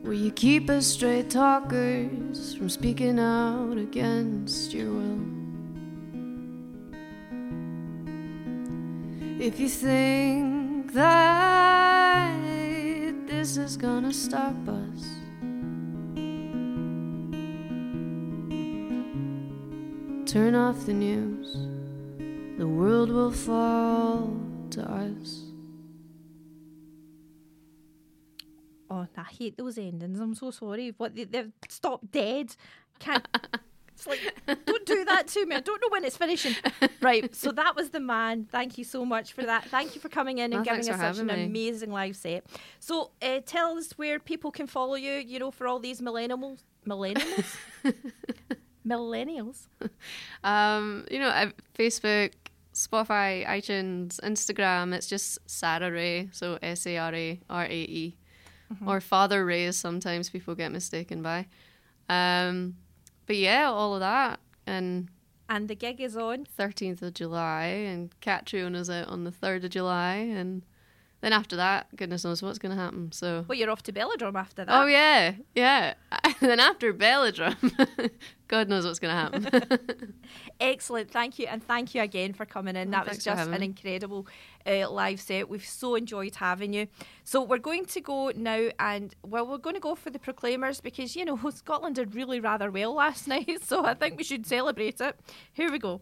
[SPEAKER 14] Where you keep us straight talkers from speaking out against your will. If you think that this is gonna stop us, turn off the news. The world will fall to us.
[SPEAKER 3] I hate those endings. I'm so sorry. What they, they've stopped dead. Can't. It's like don't do that to me. I don't know when it's finishing. Right. So that was the man. Thank you so much for that. Thank you for coming in and
[SPEAKER 14] Oh,
[SPEAKER 3] giving us such an
[SPEAKER 14] me.
[SPEAKER 3] amazing live set. So uh, tell us where people can follow you. You know, for all these millennials, millennials, millennials.
[SPEAKER 14] Um, you know, Facebook, Spotify, iTunes, Instagram. It's just Sarah Rae, so S A R A R A E,
[SPEAKER 3] Mhm.
[SPEAKER 14] or Father Ray, sometimes people get mistaken by. Um, but yeah, all of that, and
[SPEAKER 3] and the gig is on
[SPEAKER 14] thirteenth of July, and Catriona is out on the third of July, and then after that, goodness knows what's going to happen. So.
[SPEAKER 3] Well, you're off to Belladrum after that.
[SPEAKER 14] Oh yeah, yeah. then after Belladrum, God knows what's going to happen.
[SPEAKER 3] Excellent. Thank you. And thank you again for coming in. that was just an incredible uh, live set. We've so enjoyed having you. So we're going to go now and, well, we're going to go for the Proclaimers because, you know, Scotland did really rather well last night. So I think we should celebrate it. Here we go.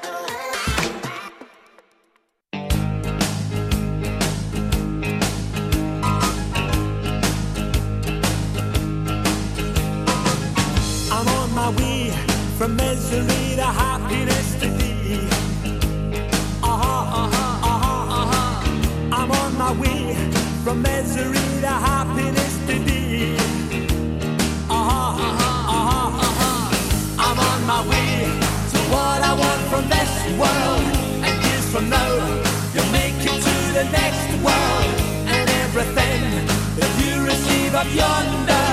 [SPEAKER 8] world. And years from now, you'll make it to the next world. And everything that you receive up yonder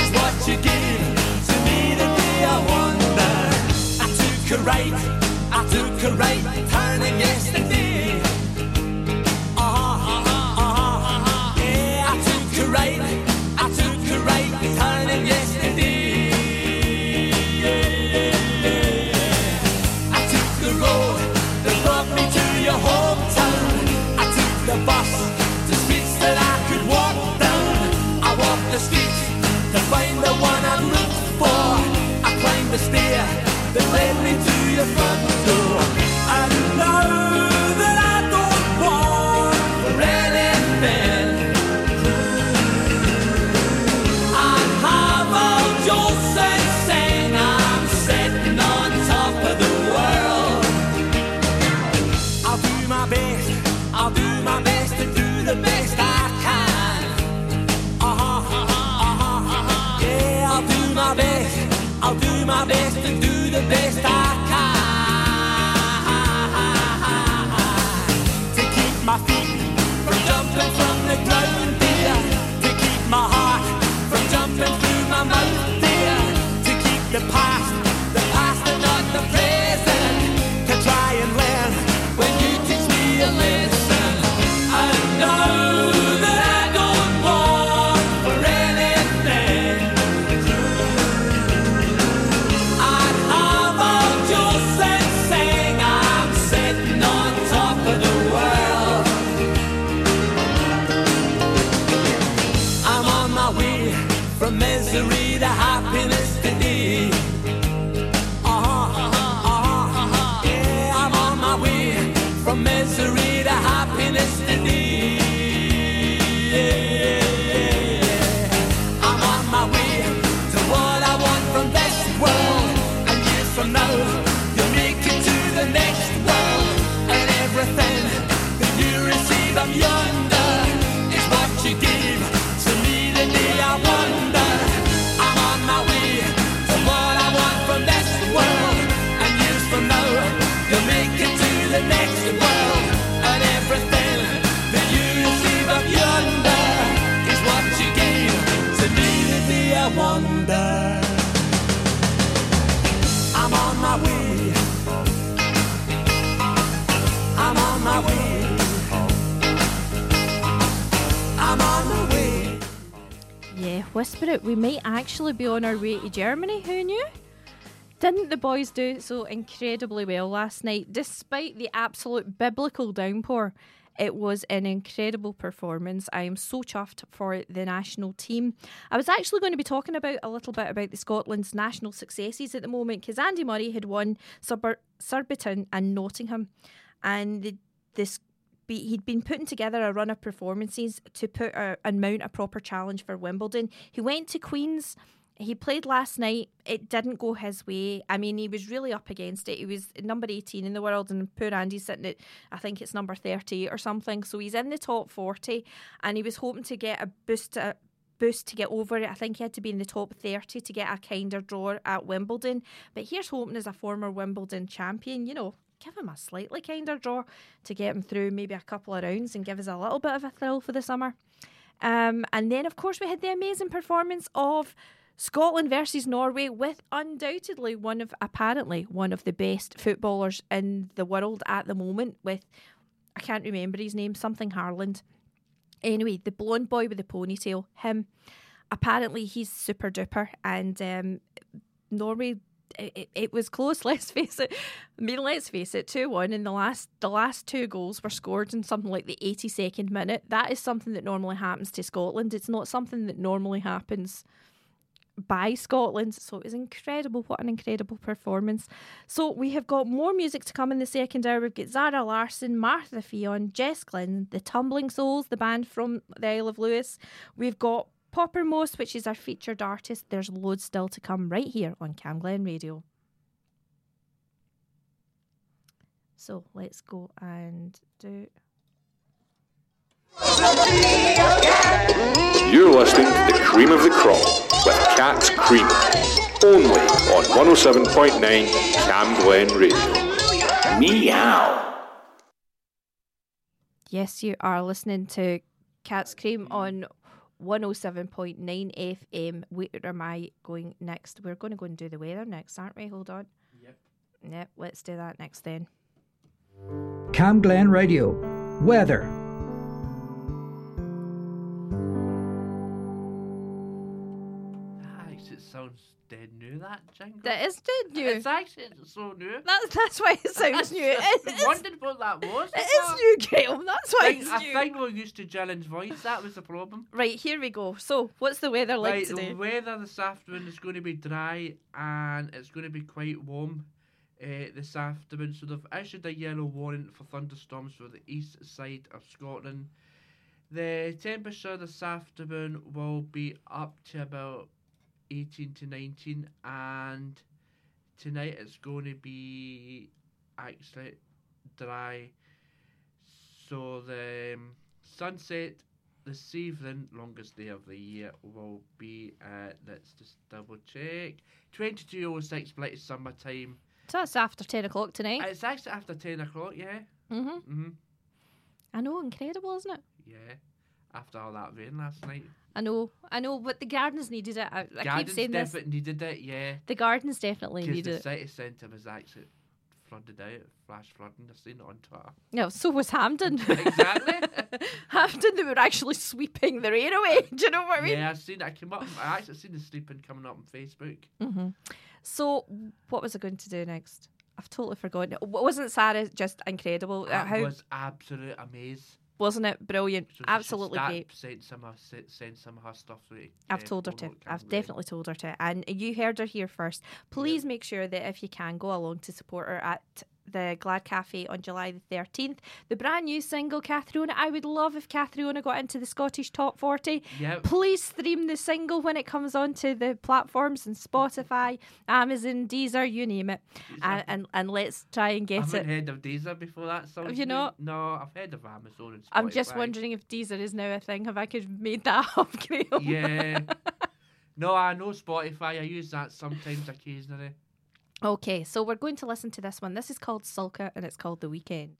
[SPEAKER 8] is what you give to me the day I wonder. I took a right, I took a right turning yesterday. To streets that I could walk down. I walked the streets to find the one I looked for. I climbed the stair that led me to your front
[SPEAKER 3] it, we might actually be on our way to Germany. Who knew? Didn't the boys do so incredibly well last night, despite the absolute biblical downpour? It was an incredible performance. I am so chuffed for the national team. I was actually going to be talking about a little bit about the Scotland's national successes at the moment because Andy Murray had won Surbiton and Nottingham, and the, this be, he'd been putting together a run of performances to put a, and mount a proper challenge for Wimbledon. He went to Queen's. He played last night. It didn't go his way. I mean, he was really up against it. He was number 18 in the world, and poor Andy's sitting at, I think it's number 30 or something. So he's in the top 40, and he was hoping to get a boost, a boost to get over it. I think he had to be in the top 30 to get a kinder draw at Wimbledon. But here's hoping as a former Wimbledon champion, you know, give him a slightly kinder draw to get him through maybe a couple of rounds and give us a little bit of a thrill for the summer. Um, and then, of course, we had the amazing performance of Scotland versus Norway with undoubtedly one of, apparently, one of the best footballers in the world at the moment. With, I can't remember his name, something Haaland. Anyway, the blonde boy with the ponytail, him. Apparently, he's super duper, and um, Norway it, it was close. Let's face it. I mean, let's face it. Two one in the last the last two goals were scored in something like the eighty second minute. That is something that normally happens to Scotland. It's not something that normally happens by Scotland. So it was incredible. What an incredible performance. So we have got more music to come in the second hour. We've got Zara Larsson, Martha Fion, Jess Glynne, the Tumbling Souls, the band from the Isle of Lewis. We've got Poppermost, which is our featured artist. There's loads still to come right here on Camglen Radio. So let's go and do.
[SPEAKER 1] You're listening to the cream of the crop with Cat Cream, only on 107.9 Camglen Radio. Meow.
[SPEAKER 3] Yes, you are listening to Cat's Cream on 107.9 FM. Where am I going next? We're going to go and do the weather next, aren't we? Hold on.
[SPEAKER 11] Yep.
[SPEAKER 3] Yep, let's do that next then.
[SPEAKER 5] Camglen Radio. Weather.
[SPEAKER 11] Nice. It sounds dead new, that jingle.
[SPEAKER 3] That is dead new.
[SPEAKER 11] It's actually so new.
[SPEAKER 3] That's that's why it sounds new. It
[SPEAKER 11] I
[SPEAKER 3] is,
[SPEAKER 11] wondered what that was.
[SPEAKER 3] it is new, Gail. That's why
[SPEAKER 11] I
[SPEAKER 3] it's
[SPEAKER 11] think, I
[SPEAKER 3] new.
[SPEAKER 11] think we're used to Gillen's voice. That was the problem.
[SPEAKER 3] Right, here we go. So, what's the weather like
[SPEAKER 11] right,
[SPEAKER 3] today?
[SPEAKER 11] the weather this afternoon is going to be dry and it's going to be quite warm uh, this afternoon. So they've issued a yellow warning for thunderstorms for the east side of Scotland. The temperature this afternoon will be up to about 18 to 19 and tonight it's going to be actually dry. So the um, sunset this evening, longest day of the year, will be at, let's just double check, 22.06 British summertime.
[SPEAKER 3] So that's after 10 o'clock tonight.
[SPEAKER 11] It's actually after 10 o'clock, yeah.
[SPEAKER 3] hmm
[SPEAKER 11] hmm
[SPEAKER 3] I know, incredible, isn't it?
[SPEAKER 11] Yeah. After all that rain last night.
[SPEAKER 3] I know, I know, but the gardens needed it. I, I keep saying this.
[SPEAKER 11] Gardens definitely needed it, yeah.
[SPEAKER 3] The gardens definitely needed
[SPEAKER 11] the
[SPEAKER 3] it.
[SPEAKER 11] city centre was actually flooded out, flash flooding. I've seen it on Twitter.
[SPEAKER 3] No, so was Hampton.
[SPEAKER 11] exactly.
[SPEAKER 3] Hampton, they were actually sweeping the rain away. Do you know what I mean?
[SPEAKER 11] Yeah, I've seen. I came up. I actually seen the sleeping coming up on Facebook.
[SPEAKER 3] hmm So, what was I going to do next? I've totally forgotten. it. Wasn't Sarah just incredible? Uh,
[SPEAKER 11] That
[SPEAKER 3] How
[SPEAKER 11] was absolute amaze.
[SPEAKER 3] Wasn't it brilliant?
[SPEAKER 11] So
[SPEAKER 3] Absolutely great.
[SPEAKER 11] Send some se- send some of her stuff through.
[SPEAKER 3] I've
[SPEAKER 11] uh,
[SPEAKER 3] told her to. I've
[SPEAKER 11] Cabaret.
[SPEAKER 3] definitely told her to. And you heard her here first. Please make sure that if you can go along to support her at the Glad Cafe on July the 13th. The brand new single, Cathriona. I would love if Cathriona got into the Scottish top 40.
[SPEAKER 11] Yep.
[SPEAKER 3] Please stream the single when it comes onto the platforms and Spotify, Amazon, Deezer, you name it. And, and, and let's try and
[SPEAKER 11] I
[SPEAKER 3] get
[SPEAKER 11] haven't
[SPEAKER 3] it.
[SPEAKER 11] heard of Deezer before that song.
[SPEAKER 3] Have you not?
[SPEAKER 11] No, I've heard of Amazon and Spotify.
[SPEAKER 3] I'm just wondering if Deezer is now a thing. Have I could have made that up?
[SPEAKER 11] Yeah. no, I know Spotify. I use that sometimes occasionally.
[SPEAKER 3] Okay, so we're going to listen to this one. This is called Sulka and it's called The Weekend.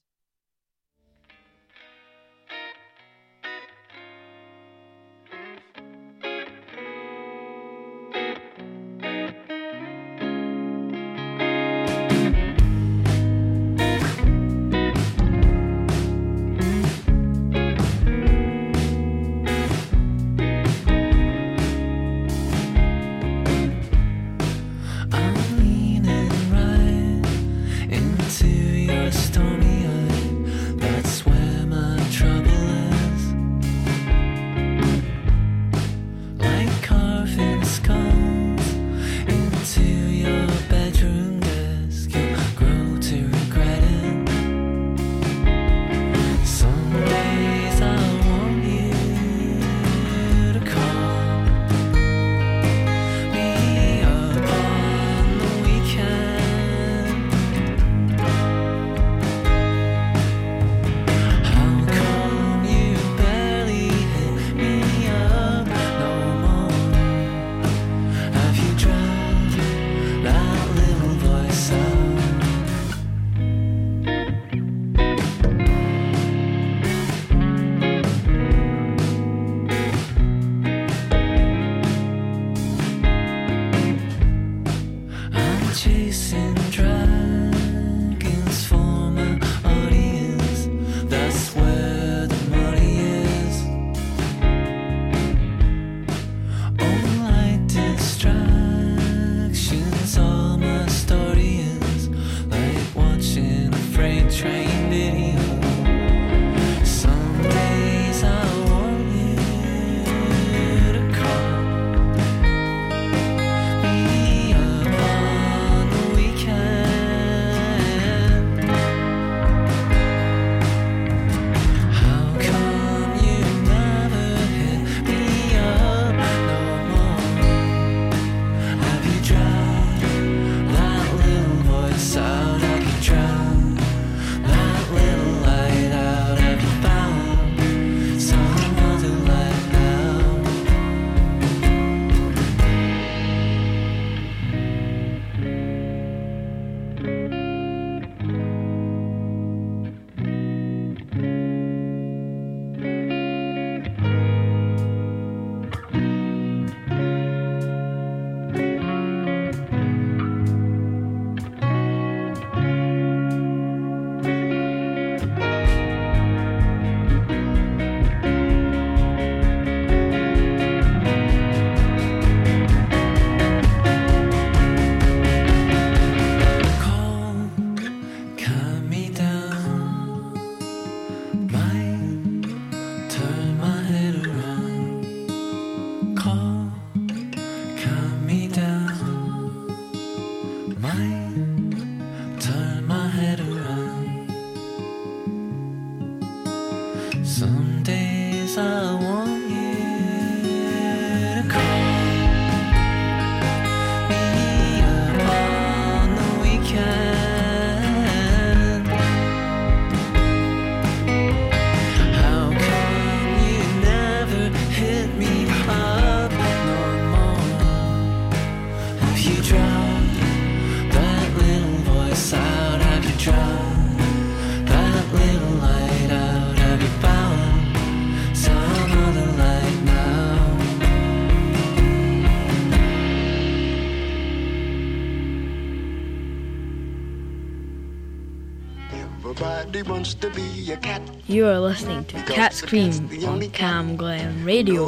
[SPEAKER 16] Everybody wants to be a cat.
[SPEAKER 17] You are listening to Cat's Cream on Camglen Radio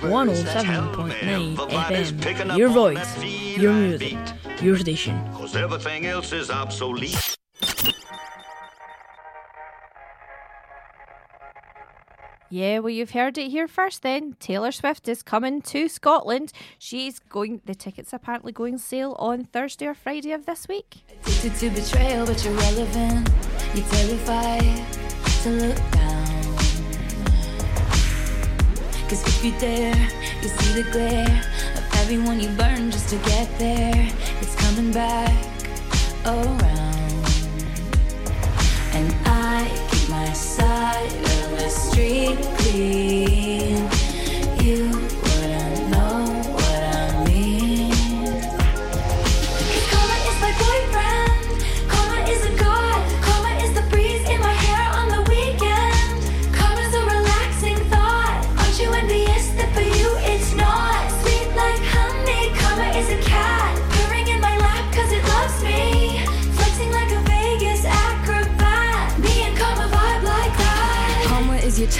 [SPEAKER 17] 107.9 FM. Your voice, your music, your station.
[SPEAKER 18] Cause everything else is obsolete.
[SPEAKER 19] Yeah, well, you've heard it here first then. Taylor Swift is coming to Scotland. She's going, the tickets apparently going sale on Thursday or Friday of this week.
[SPEAKER 6] Addicted to betrayal, but you're relevant. You're terrified to look down. Cause if you dare, you see the glare of everyone you burn just to get there. It's coming back around. And I keep my side of the street clean.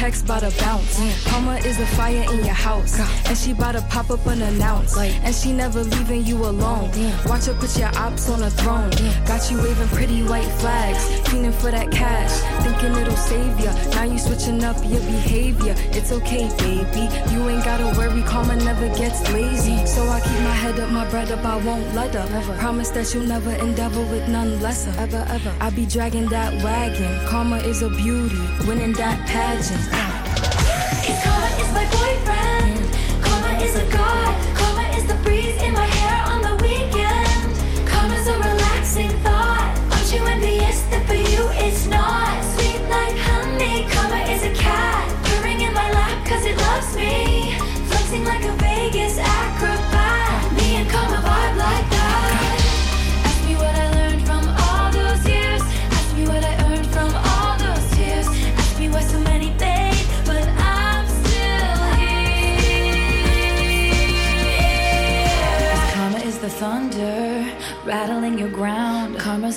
[SPEAKER 4] Text bout to bounce. Karma is a fire in your house. And she bout to pop up unannounced. And she never leaving you alone. Watch her put your ops on a throne. Got you waving pretty white flags. Fiending for that cash. Thinking it'll save ya. Now you switching up your behavior. It's okay, baby. You ain't gotta worry. Karma never gets lazy. So I keep my head up, my bread up. I won't let her. Promise that you'll never endeavor with none lesser. Ever, ever. I be dragging that wagon. Karma is a beauty. Winning that pageant.
[SPEAKER 6] Cause karma is my boyfriend. Karma is a god. Karma is the breeze in my hair on the weekend. Karma's a relaxing thought. Aren't you envious that for you it's not? Sweet like honey. Karma is a cat. The in my lap it loves me. Flexing like a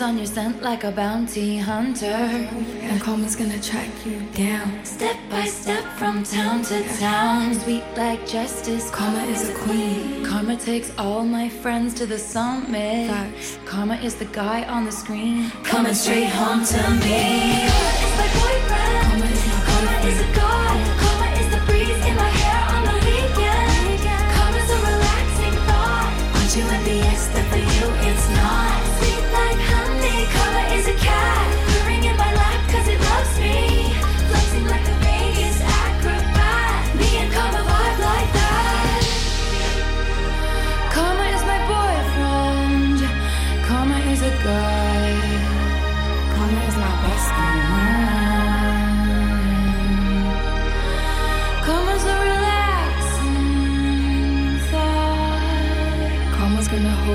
[SPEAKER 6] on your scent like a bounty hunter.
[SPEAKER 4] And karma's gonna track you down.
[SPEAKER 6] Step by step from town to town. Sweet like justice. Karma is a queen. Karma takes all my friends to the summit. Karma is the guy on the screen. Coming straight home to me. Karma is my boyfriend. Karma is my Karma is a god. Karma is the breeze in my hair on the weekend. Karma's a relaxing thought. Aren't you envious that for you it's not?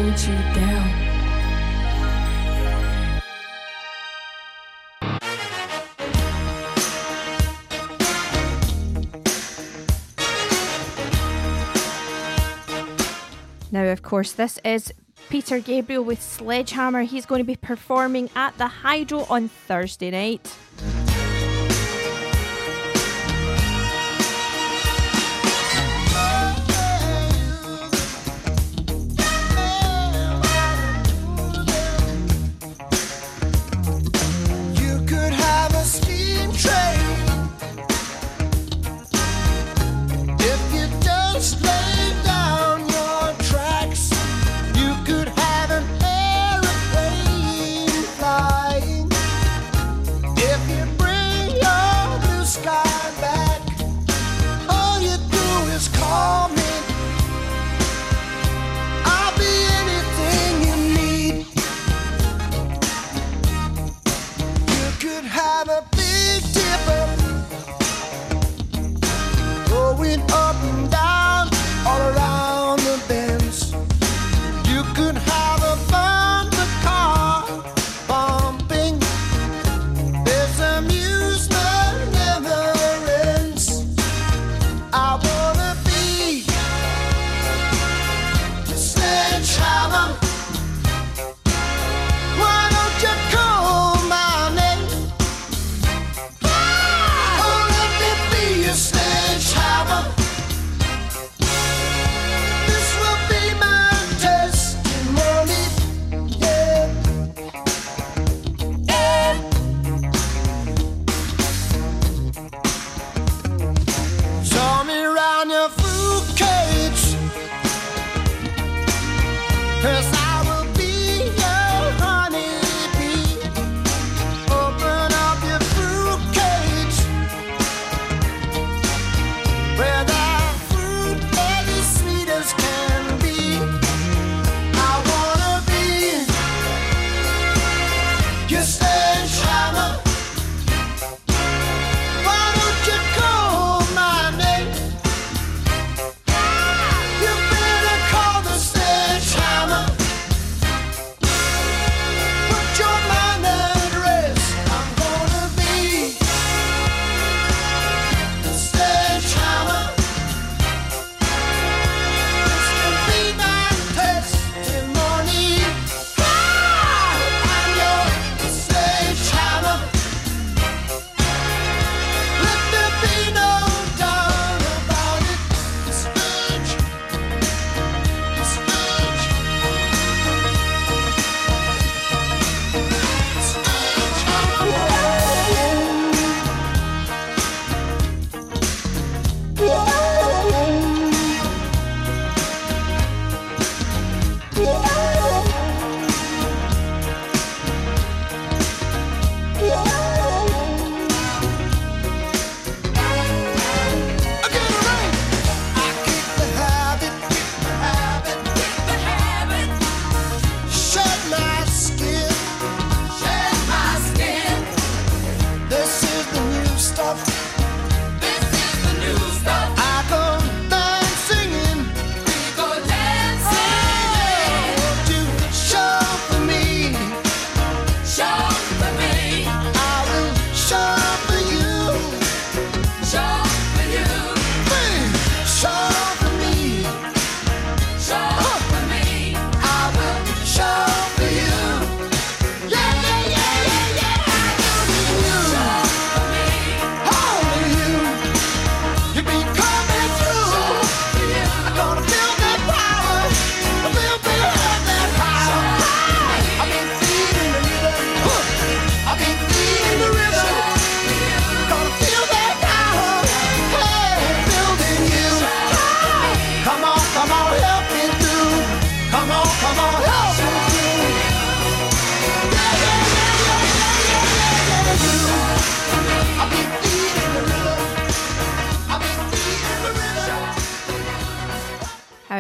[SPEAKER 4] Hold you down.
[SPEAKER 19] Now, of course, this is Peter Gabriel with Sledgehammer. He's going to be performing at the Hydro on Thursday night.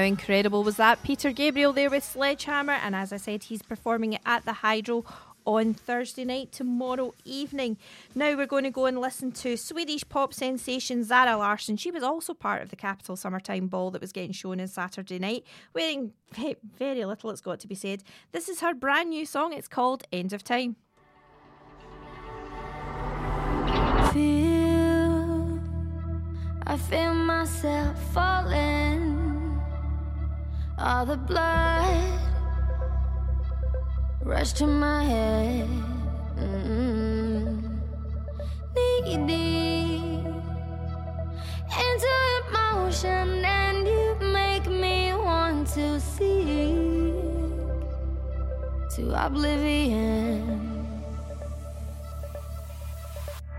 [SPEAKER 3] incredible was that? Peter Gabriel there with Sledgehammer, and as I said, he's performing it at the Hydro on Thursday night, tomorrow evening. Now we're going to go and listen to Swedish pop sensation Zara Larsson. She was also part of the Capital Summertime Ball that was getting shown on Saturday night. Wearing very little, it's got to be said. This is her brand new song. It's called End of Time.
[SPEAKER 6] Feel, I feel myself falling all the blood rushed to my head. Mm-hmm. Deep into emotion, and you make me want to seek to oblivion.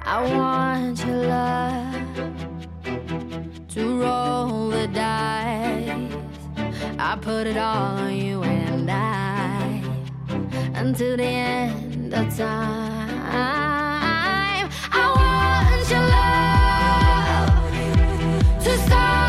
[SPEAKER 6] I want your love to roll the dice. I put it all on you and I until the end of time. I want your love to
[SPEAKER 20] stop.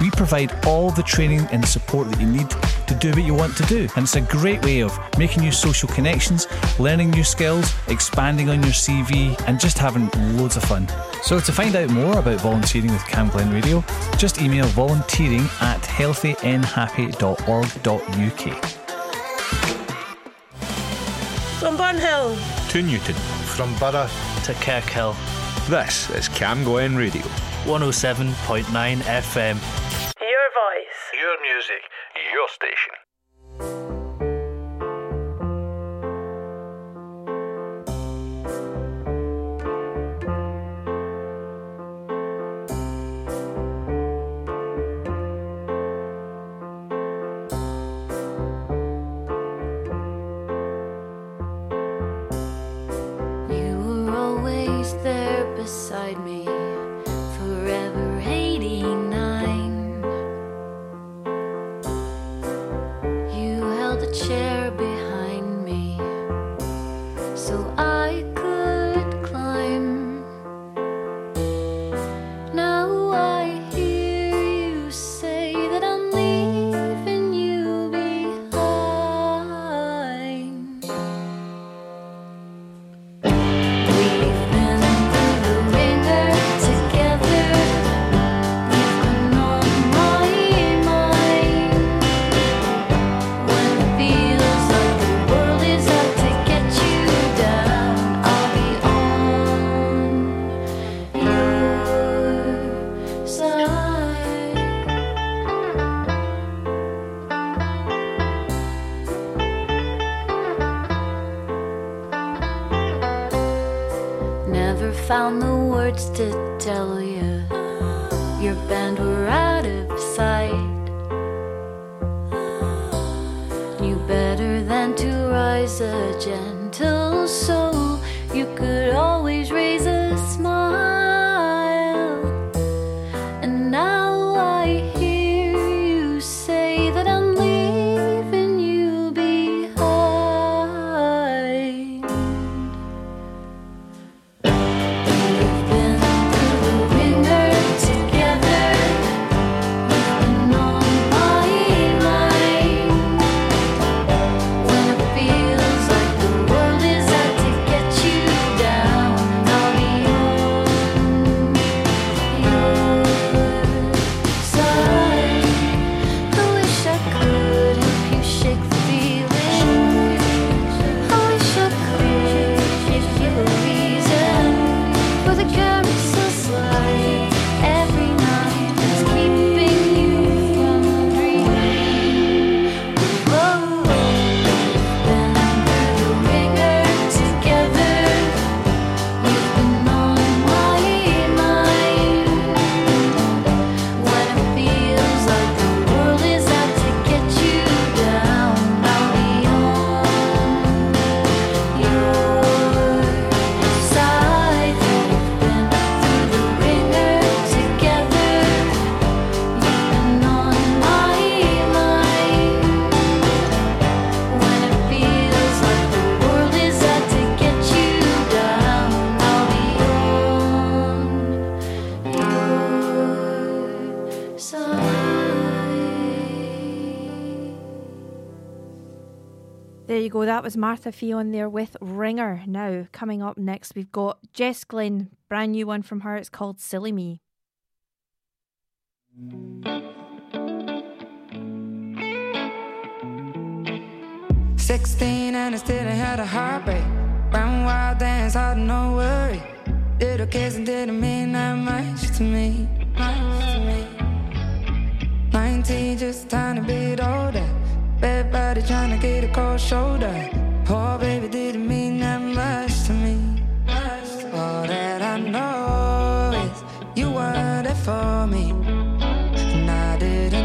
[SPEAKER 20] We provide all the training and support that you need to do what you want to do. And it's a great way of making new social connections, learning new skills, expanding on your CV, and just having loads of fun. So to find out more about volunteering with Camglen Radio, just email volunteering at healthynhappy.org.uk.
[SPEAKER 17] From Burnhill.
[SPEAKER 1] To Newton.
[SPEAKER 6] From Burgh
[SPEAKER 21] to Kirkhill.
[SPEAKER 1] This is Camglen Radio.
[SPEAKER 21] 107.9 FM.
[SPEAKER 17] Your voice.
[SPEAKER 6] Your music. Your station.
[SPEAKER 4] You
[SPEAKER 3] go. That was Martha Ffion there with Ringer. Now, coming up next, we've got Jess Glynne, brand new one from her. It's called Silly Me.
[SPEAKER 22] 16 and I still had a heartbreak. Round wild dance, hard no worry. Little and didn't mean that much to me. Much to me. 19, just a tiny bit older. Bad body trying to get a cold shoulder. Poor baby didn't mean that much to me. All that I know is you were there for me. And I didn't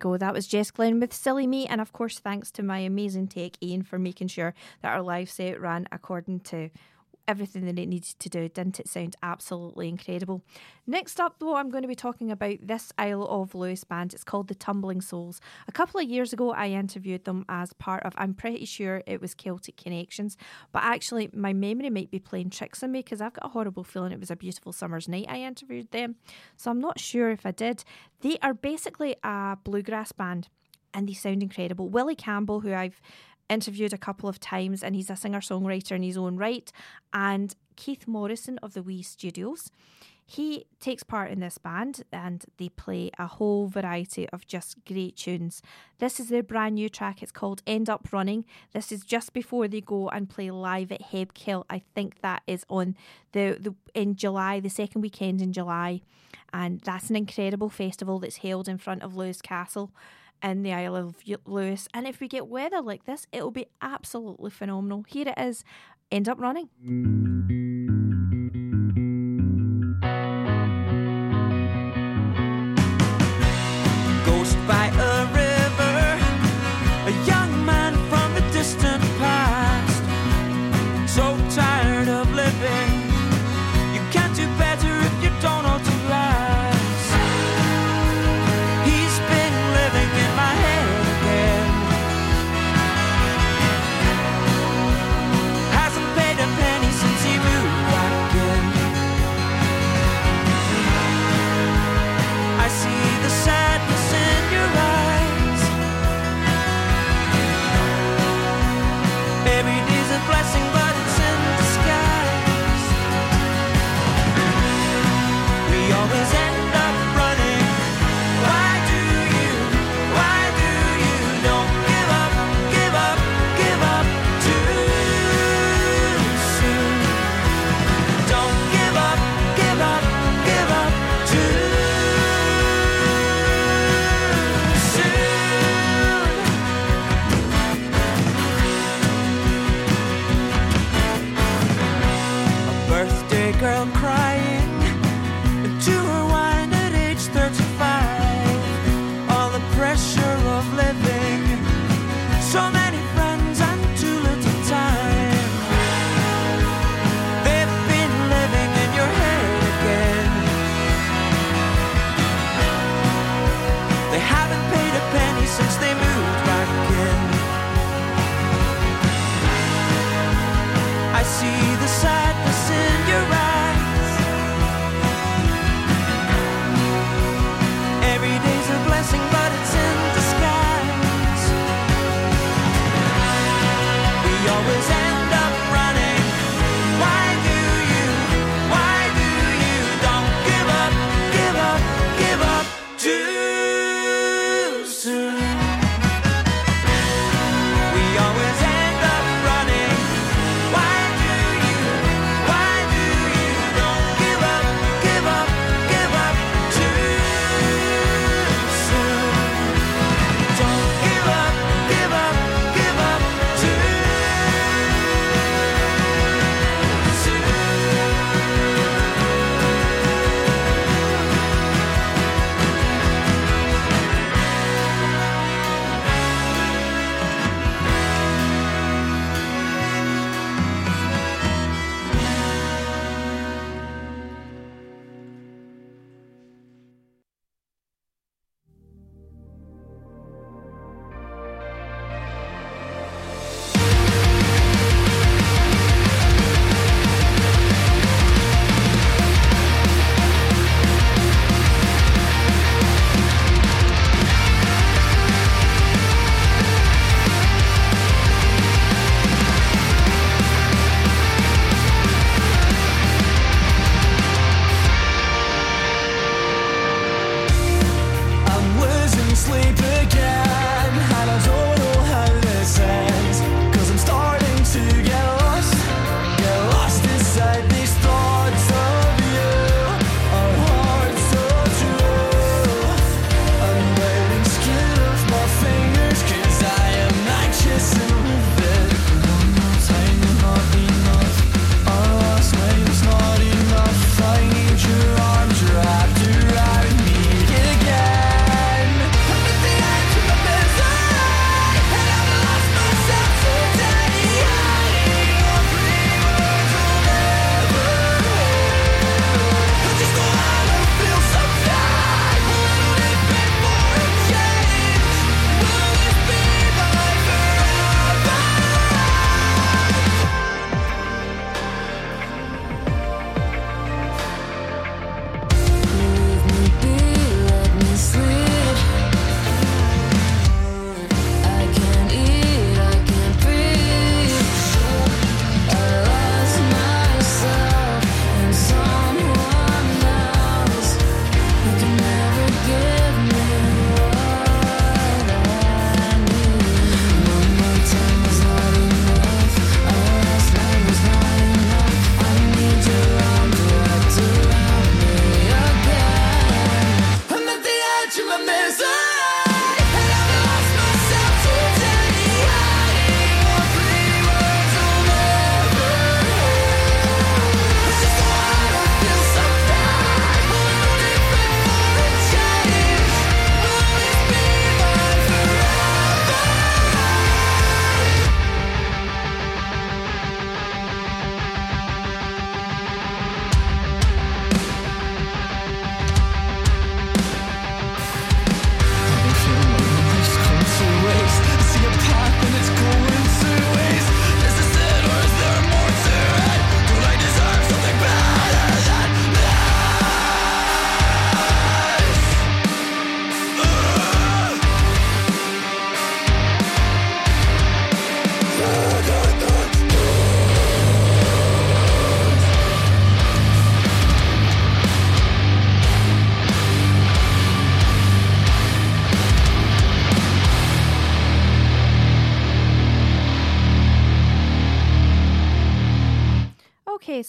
[SPEAKER 3] go. That was Jess Glynne with Silly Me. And of course, thanks to my amazing tech, Ian, for making sure that our live set ran according to everything that it needed to do. Didn't it sound absolutely incredible? Next up, though, I'm going to be talking about this Isle of Lewis band. It's called the Tumbling Souls. A couple of years ago, I interviewed them as part of, I'm pretty sure it was Celtic Connections, but actually, my memory might be playing tricks on me because I've got a horrible feeling it was a beautiful summer's night I interviewed them. So I'm not sure if I did. They are basically a bluegrass band and they sound incredible. Willie Campbell, who I've interviewed a couple of times, and he's a singer songwriter in his own right, and Keith Morrison of the Wee Studios. He takes part in this band and they play a whole variety of just great tunes. This is their brand new track. It's called End Up Running. This is just before they go and play live at HebCelt. I think that is on the, the in July, the second weekend in July. And that's an incredible festival that's held in front of Lewis Castle in the Isle of Lewis. And if we get weather like this, it'll be absolutely phenomenal. Here it is, End Up Running.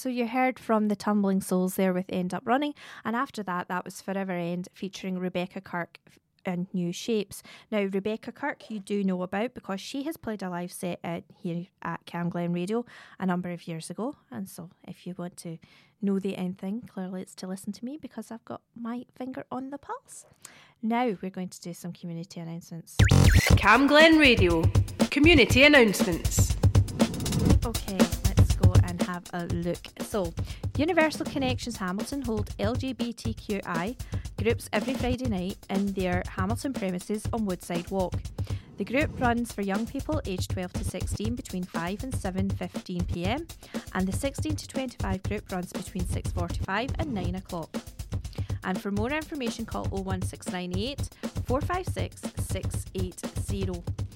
[SPEAKER 23] So you
[SPEAKER 3] heard from the Tumbling Souls there with End Up Running, and after that, that was Forever End featuring Rebecca Kirk and New Shapes. Now, Rebecca Kirk, you do know about because she has played a live set at, here at Camglen Radio a number of years ago. And so, if you want to know the end thing, clearly it's to listen to me because I've got my finger on the pulse. Now, we're going to do some community announcements.
[SPEAKER 13] Camglen Radio. Community announcements.
[SPEAKER 3] Okay, let's go and have a look. So, Universal Connections Hamilton hold LGBTQI groups every Friday night in their Hamilton premises on Woodside Walk. The group runs for young people aged 12 to 16 between 5 and 7:15 p.m. and the 16 to 25 group runs between 6:45 and 9 o'clock. And for more information call 01698 456 680.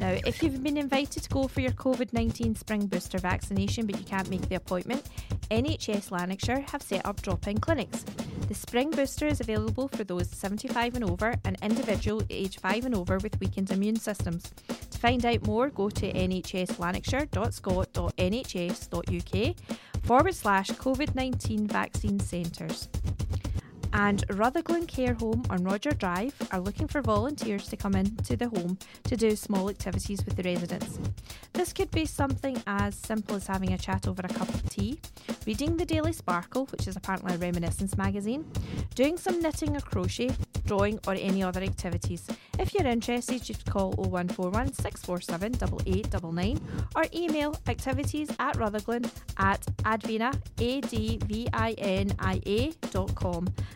[SPEAKER 3] Now, if you've been invited to go for your COVID 19 spring booster vaccination but you can't make the appointment, NHS Lanarkshire have set up drop in clinics. The spring booster is available for those 75 and over and individual aged 5 and over with weakened immune systems. To find out more, go to nhslanarkshire.scot.nhs.uk forward slash COVID 19 vaccine centres. And Rutherglen Care Home on Rodger Drive are looking for volunteers to come into the home to do small activities with the residents. This could be something as simple as having a chat over a cup of tea, reading the Daily Sparkle, which is apparently a reminiscence magazine, doing some knitting or crochet, drawing, or any other activities. If you're interested, you can call 0141 647 8899 or email activities at Rutherglen at advina, A-D-V-I-N-I-A dot com.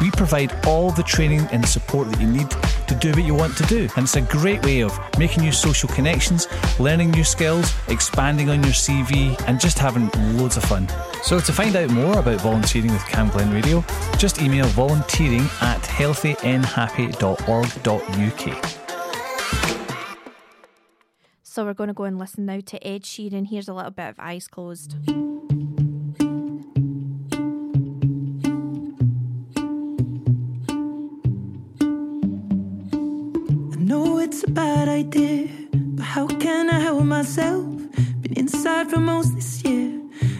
[SPEAKER 20] We provide all the training and support that you need to do what you want to do. And it's a great way of making new social connections, learning new skills, expanding on your CV, and just having loads of fun. So to find out more about volunteering with Camglen Radio, just email volunteering at healthynhappy.org.uk.
[SPEAKER 3] So we're going to go and listen now to Ed Sheeran. Here's a little bit of Eyes Closed.
[SPEAKER 24] Know it's a bad idea, but how can I help myself? Been inside for most this year,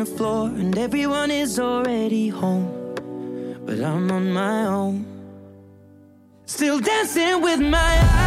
[SPEAKER 24] the floor and everyone is already home. But I'm on my own. Still dancing with my eyes.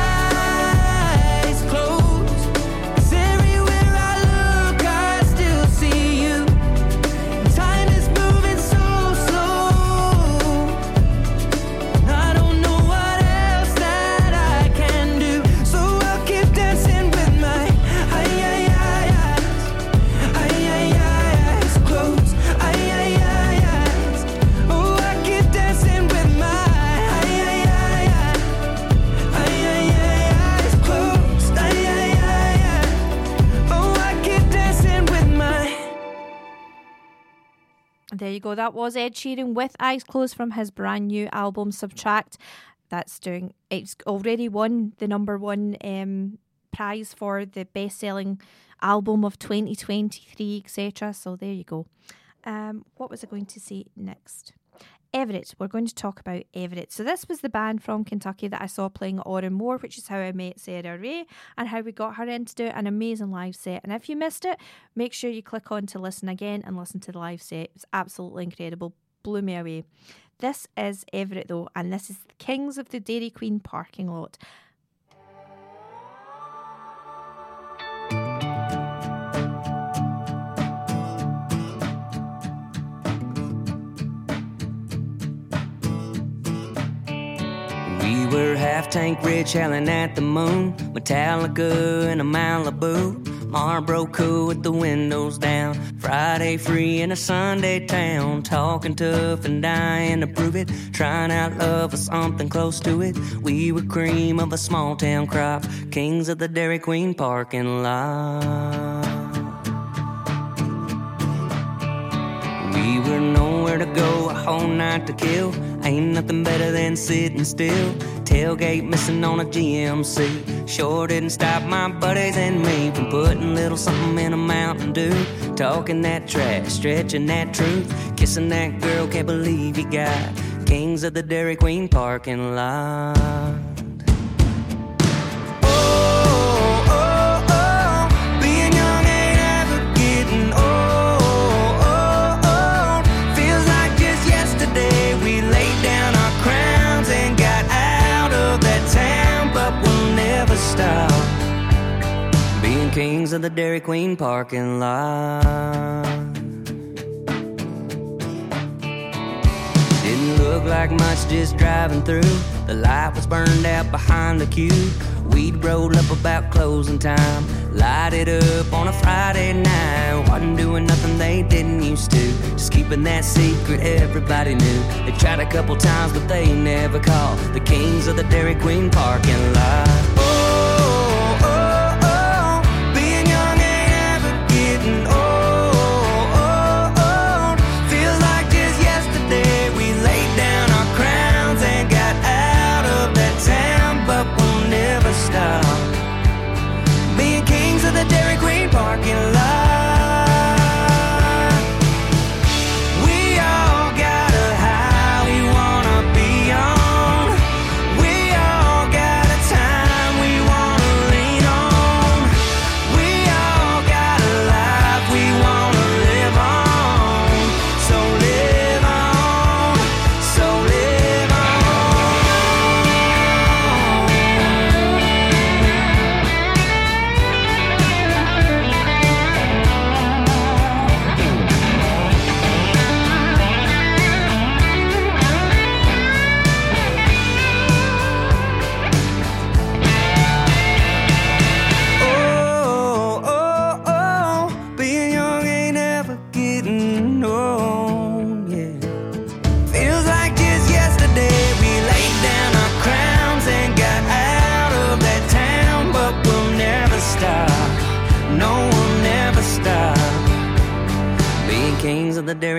[SPEAKER 3] There you go. That was Ed Sheeran with Eyes Closed from his brand new album Subtract. That's doing. It's already won the number one um, prize for the best selling album of 2023, etc. So there you go. Um, what was I going to say next? Everette. We're going to talk about Everette. So this was the band from Kentucky that I saw playing at Moore, which is how I met Sarah Rae and how we got her in to do an amazing live set. And if you missed it, make sure you click on to listen again and listen to the live set. It's absolutely incredible. Blew me away. This is Everette though, and this is Kings of the Dairy Queen parking lot.
[SPEAKER 25] Half tank rich, howling at the moon. Metallica in a Malibu. Marlboro cool with the windows down. Friday free in a Sunday town. Talking tough and dying to prove it. Trying out love or something close to it. We were cream of a small town crop. Kings of the Dairy Queen parking lot. We were nowhere to go, a whole night to kill. Ain't nothing better than sitting still. Tailgate missing on a GMC. Sure didn't stop my buddies and me from putting little something in a Mountain Dew. Talking that trash, stretching that truth. Kissing that girl, can't believe you got Kings of the Dairy Queen parking lot. Kings of the Dairy Queen parking lot. Didn't look like much just driving through. The light was burned out behind the cube. We'd rolled up about closing time. Light it up on a Friday night. Wasn't doing nothing they didn't used to. Just keeping that secret everybody knew. They tried a couple times, but they never called. the kings of the Dairy Queen parking lot.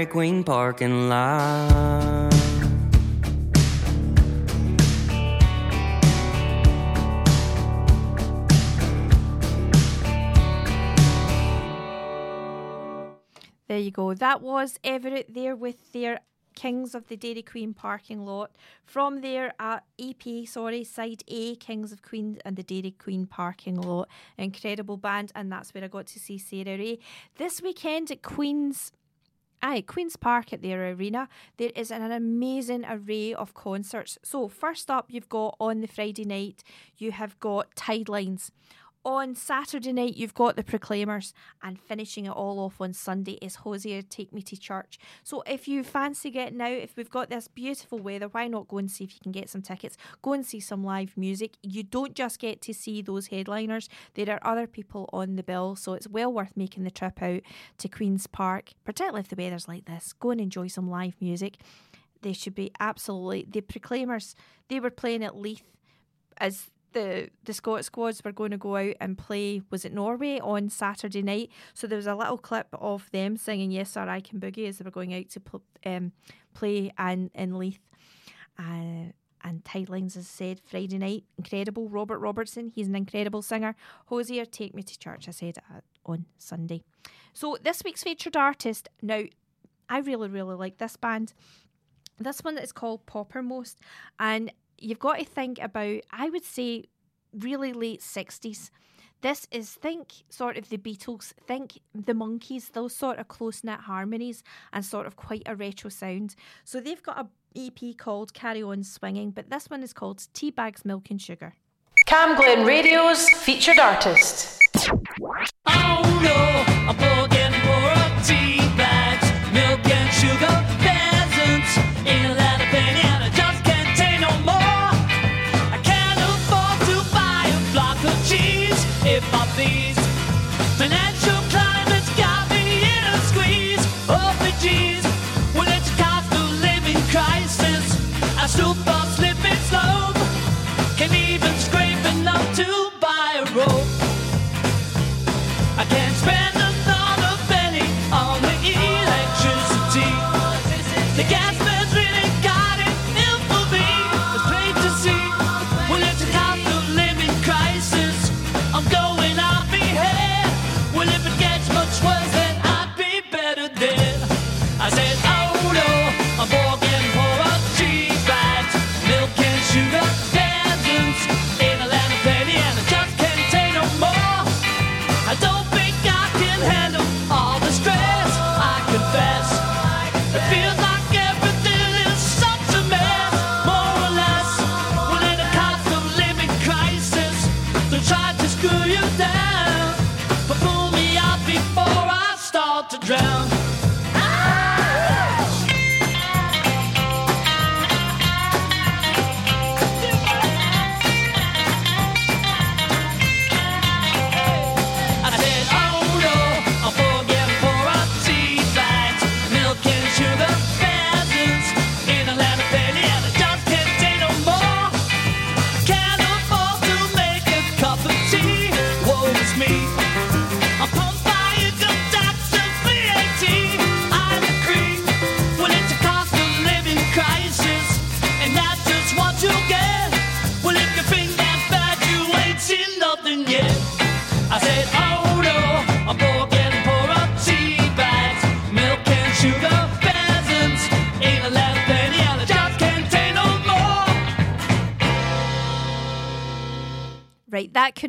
[SPEAKER 25] Dairy Queen parking lot.
[SPEAKER 3] There you go. That was Everette there with their Kings of the Dairy Queen parking lot. From there uh, at EP, sorry, side A, Kings of Queen and the Dairy Queen parking lot. Incredible band, and that's where I got to see Sarah Rae. This weekend at Queen's Aye, Queen's Park at their arena. There is an amazing array of concerts. So, first up, you've got on the Friday night, you have got Tidelines. On Saturday night, you've got the Proclaimers, and finishing it all off on Sunday is Hozier Take Me to Church. So, if you fancy getting out, if we've got this beautiful weather, why not go and see if you can get some tickets? Go and see some live music. You don't just get to see those headliners, there are other people on the bill, so it's well worth making the trip out to Queen's Park, particularly if the weather's like this. Go and enjoy some live music. They should be absolutely the Proclaimers. They were playing at Leith as the the Scott squads were going to go out and play was it Norway on Saturday night? So there was a little clip of them singing yes sir I can boogie as they were going out to pl- um, play and in Leith. Uh, and Tidelines as I said Friday night. Incredible. Robert Robertson he's an incredible singer. Hozier Take Me to Church I said uh, on Sunday. So this week's featured artist now I really really like this band. This one is called Poppermost, and you've got to think about, I would say, really late 60s. This is, think sort of the Beatles, think the Monkees, those sort of close knit harmonies and sort of quite a retro sound. So they've got a EP called Carry On Swinging, but this one is called Tea Bags, Milk and Sugar.
[SPEAKER 13] Camglen Radio's featured artist.
[SPEAKER 23] Oh no, I'm forgetting for a tea bags, milk and sugar,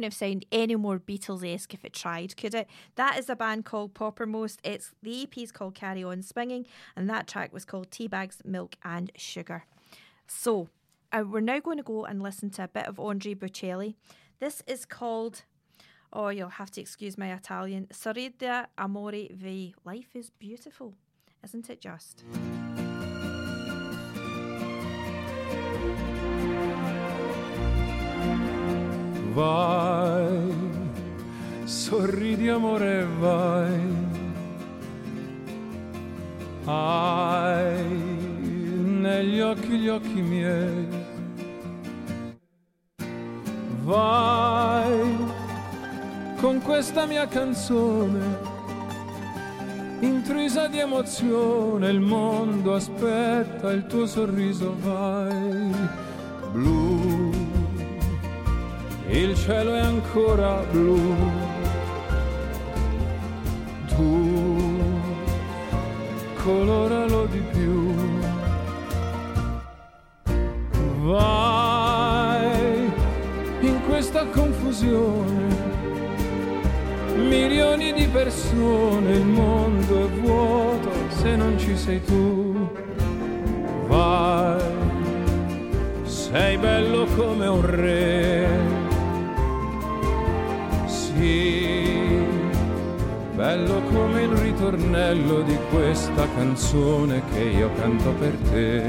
[SPEAKER 3] have sounded any more Beatles esque if it tried, could it? That is a band called Poppermost. It's the EP is called Carry On Swinging, and that track was called Teabags, Milk and Sugar. So, uh, we're now going to go and listen to a bit of Andre Bocelli. This is called, oh, you'll have to excuse my Italian, Sorrida Amore Vi. Life is beautiful, isn't it just?
[SPEAKER 26] Vai, sorridi amore, vai. Hai negli occhi gli occhi miei. Vai con questa mia canzone, intrisa di emozione, il mondo aspetta il tuo sorriso, vai. Blu il cielo è ancora blu. Tu coloralo di più. Vai in questa confusione. Milioni di persone, il mondo è vuoto se non ci sei tu. Vai, sei bello come un re. Sì, bello come il ritornello di questa canzone che io canto per te.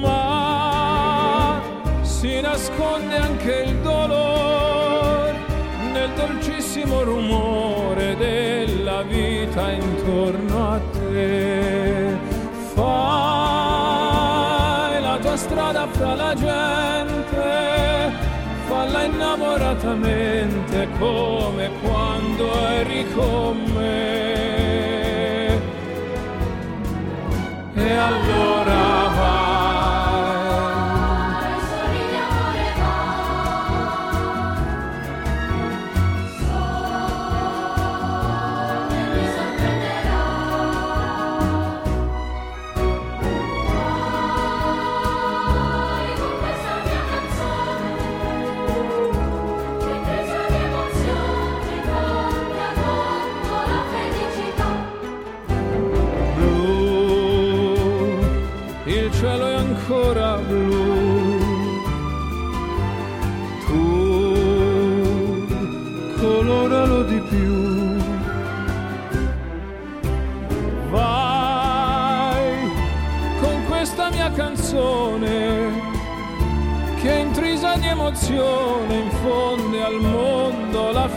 [SPEAKER 26] Ma si nasconde anche il dolore nel dolcissimo rumore della vita intorno a te. Fai la tua strada fra la gente, falla innamoratamente come quando eri con me. E allora vai.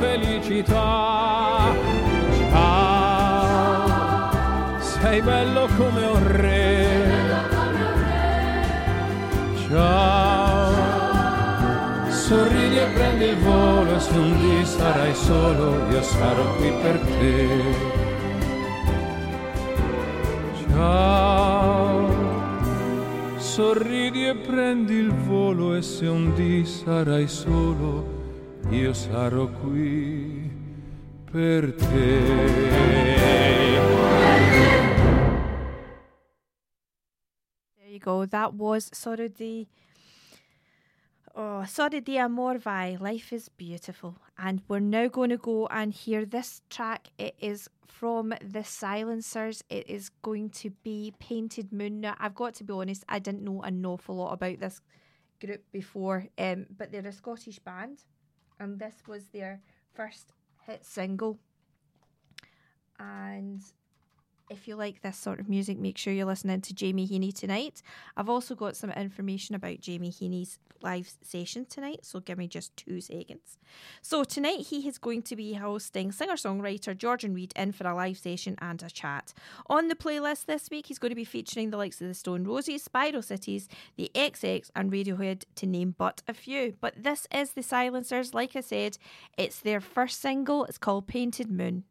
[SPEAKER 26] Felicità. Ciao, sei bello come un re. Ciao, sorridi e prendi il volo se un dì sarai solo io sarò qui per te. Ciao, sorridi e prendi il volo e se un dì sarai solo io sarò qui per te.
[SPEAKER 3] There you go. That was Sorrow di. Oh, Sorry di Amor Vai. Life is beautiful. And we're now going to go and hear this track. It is from The Silencers. It is going to be Painted Moon. Now, I've got to be honest, I didn't know an awful lot about this group before, um, but they're a Scottish band, and this was their first hit single. And if you like this sort of music, make sure you're listening to Jamie Heaney tonight. I've also got some information about Jamie Heaney's live session tonight, so give me just two seconds. So, tonight he is going to be hosting singer songwriter Georgian Reed in for a live session and a chat. On the playlist this week, he's going to be featuring the likes of the Stone Roses, Spiral Cities, the XX, and Radiohead, to name but a few. But this is the Silencers, like I said, it's their first single, it's called Painted Moon.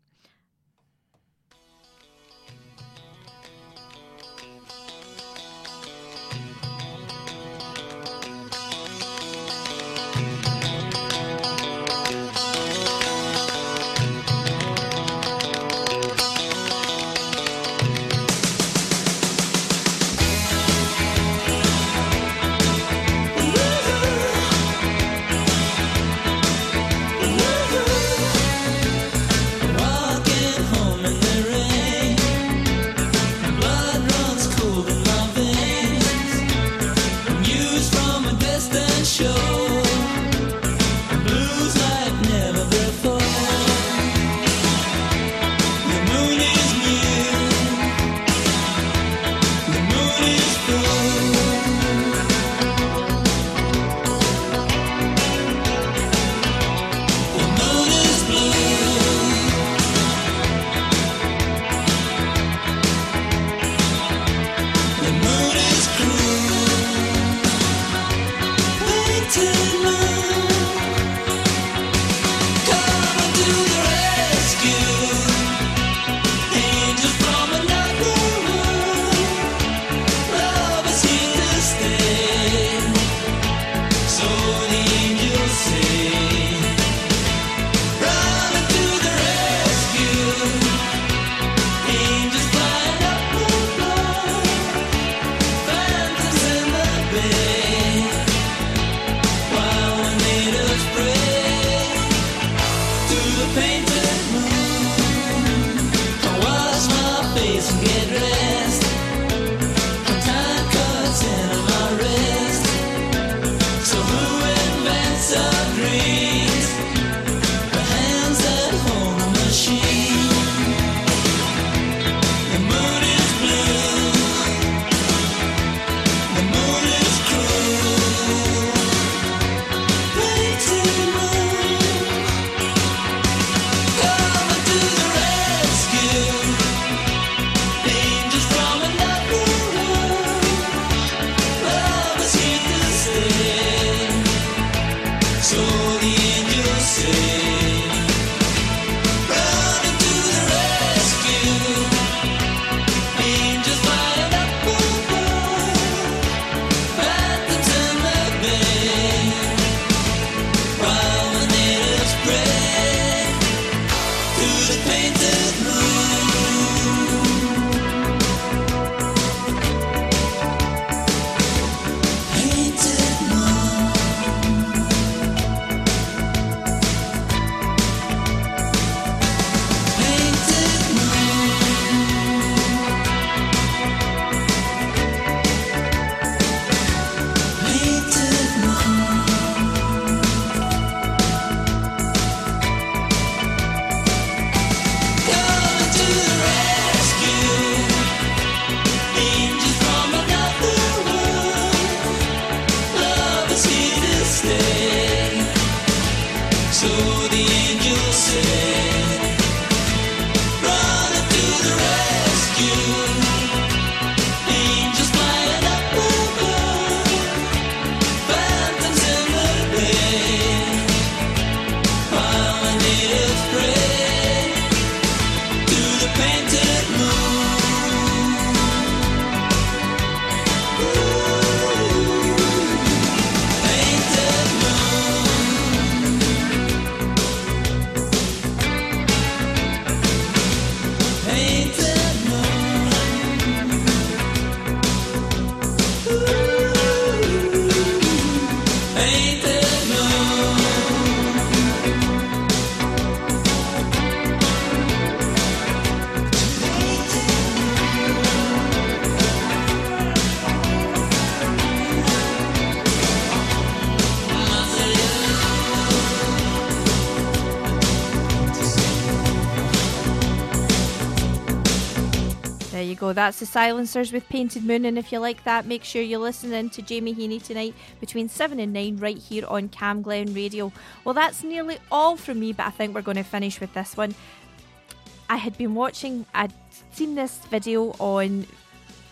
[SPEAKER 3] Go. That's the Silencers with Painted Moon. And if you like that, make sure you listen in to Jamie Heaney tonight between 7 and 9 right here on Camglen Radio. Well, that's nearly all from me, but I think we're going to finish with this one. I had been watching, I'd seen this video on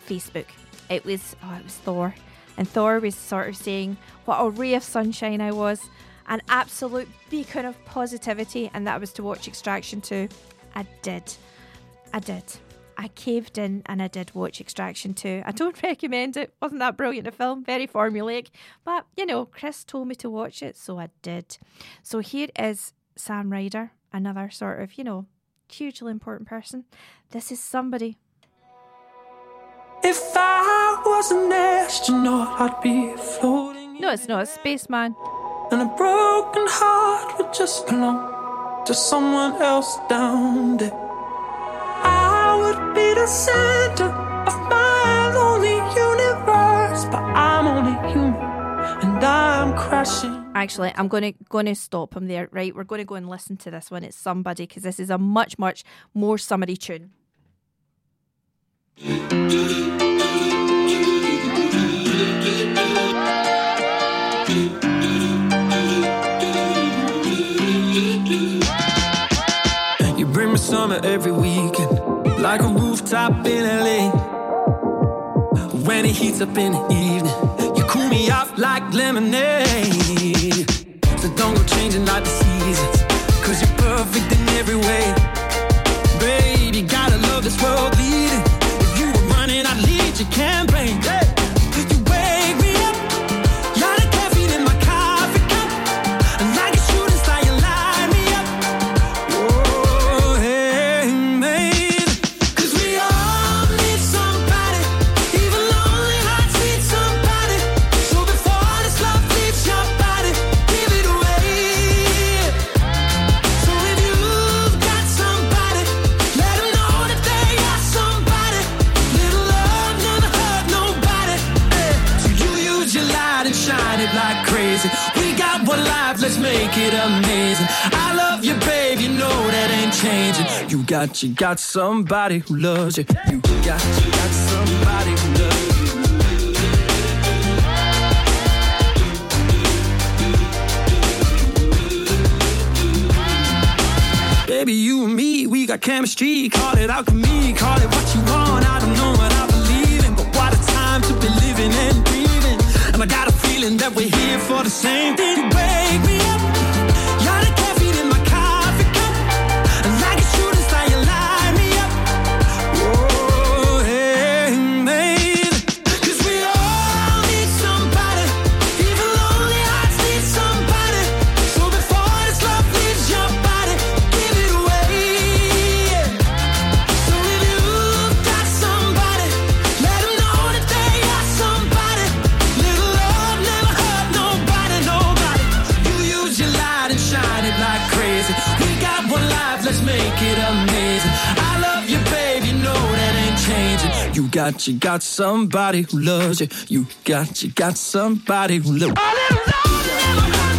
[SPEAKER 3] Facebook. It was, oh, it was Thor. And Thor was sort of saying what a ray of sunshine I was, an absolute beacon of positivity, and that was to watch Extraction 2. I did. I did. I caved in and I did watch Extraction 2. I don't recommend it. Wasn't that brilliant a film? Very formulaic. But, you know, Chris told me to watch it, so I did. So here is Sam Ryder, another sort of, you know, hugely important person. This is somebody.
[SPEAKER 8] If I was an astronaut, I'd be floating.
[SPEAKER 3] No, it's not. It's Spaceman.
[SPEAKER 8] And a broken heart would just belong to someone else down there. I would be the center of my lonely universe, but I'm only human and I'm crashing.
[SPEAKER 3] Actually, I'm going to going to stop him there. Right, we're going to go and listen to this one. It's somebody because this is a much much more summery tune.
[SPEAKER 8] You bring me summer every weekend, rooftop in LA. When it heats up in the evening, you cool me off like lemonade. So don't go changing like the seasons, cause you're perfect in every way. Babe, you gotta love this world leading. If you were running, I'd lead your campaign. Got, you got somebody who loves you. You got, you got somebody who loves you. Baby, you and me, we got chemistry. Call it alchemy, call it what you want. I don't know what I believe in, but what a time to be living and breathing. And I got a feeling that we're here for the same thing. Got, you got somebody who loves you. You got, you got somebody who loves.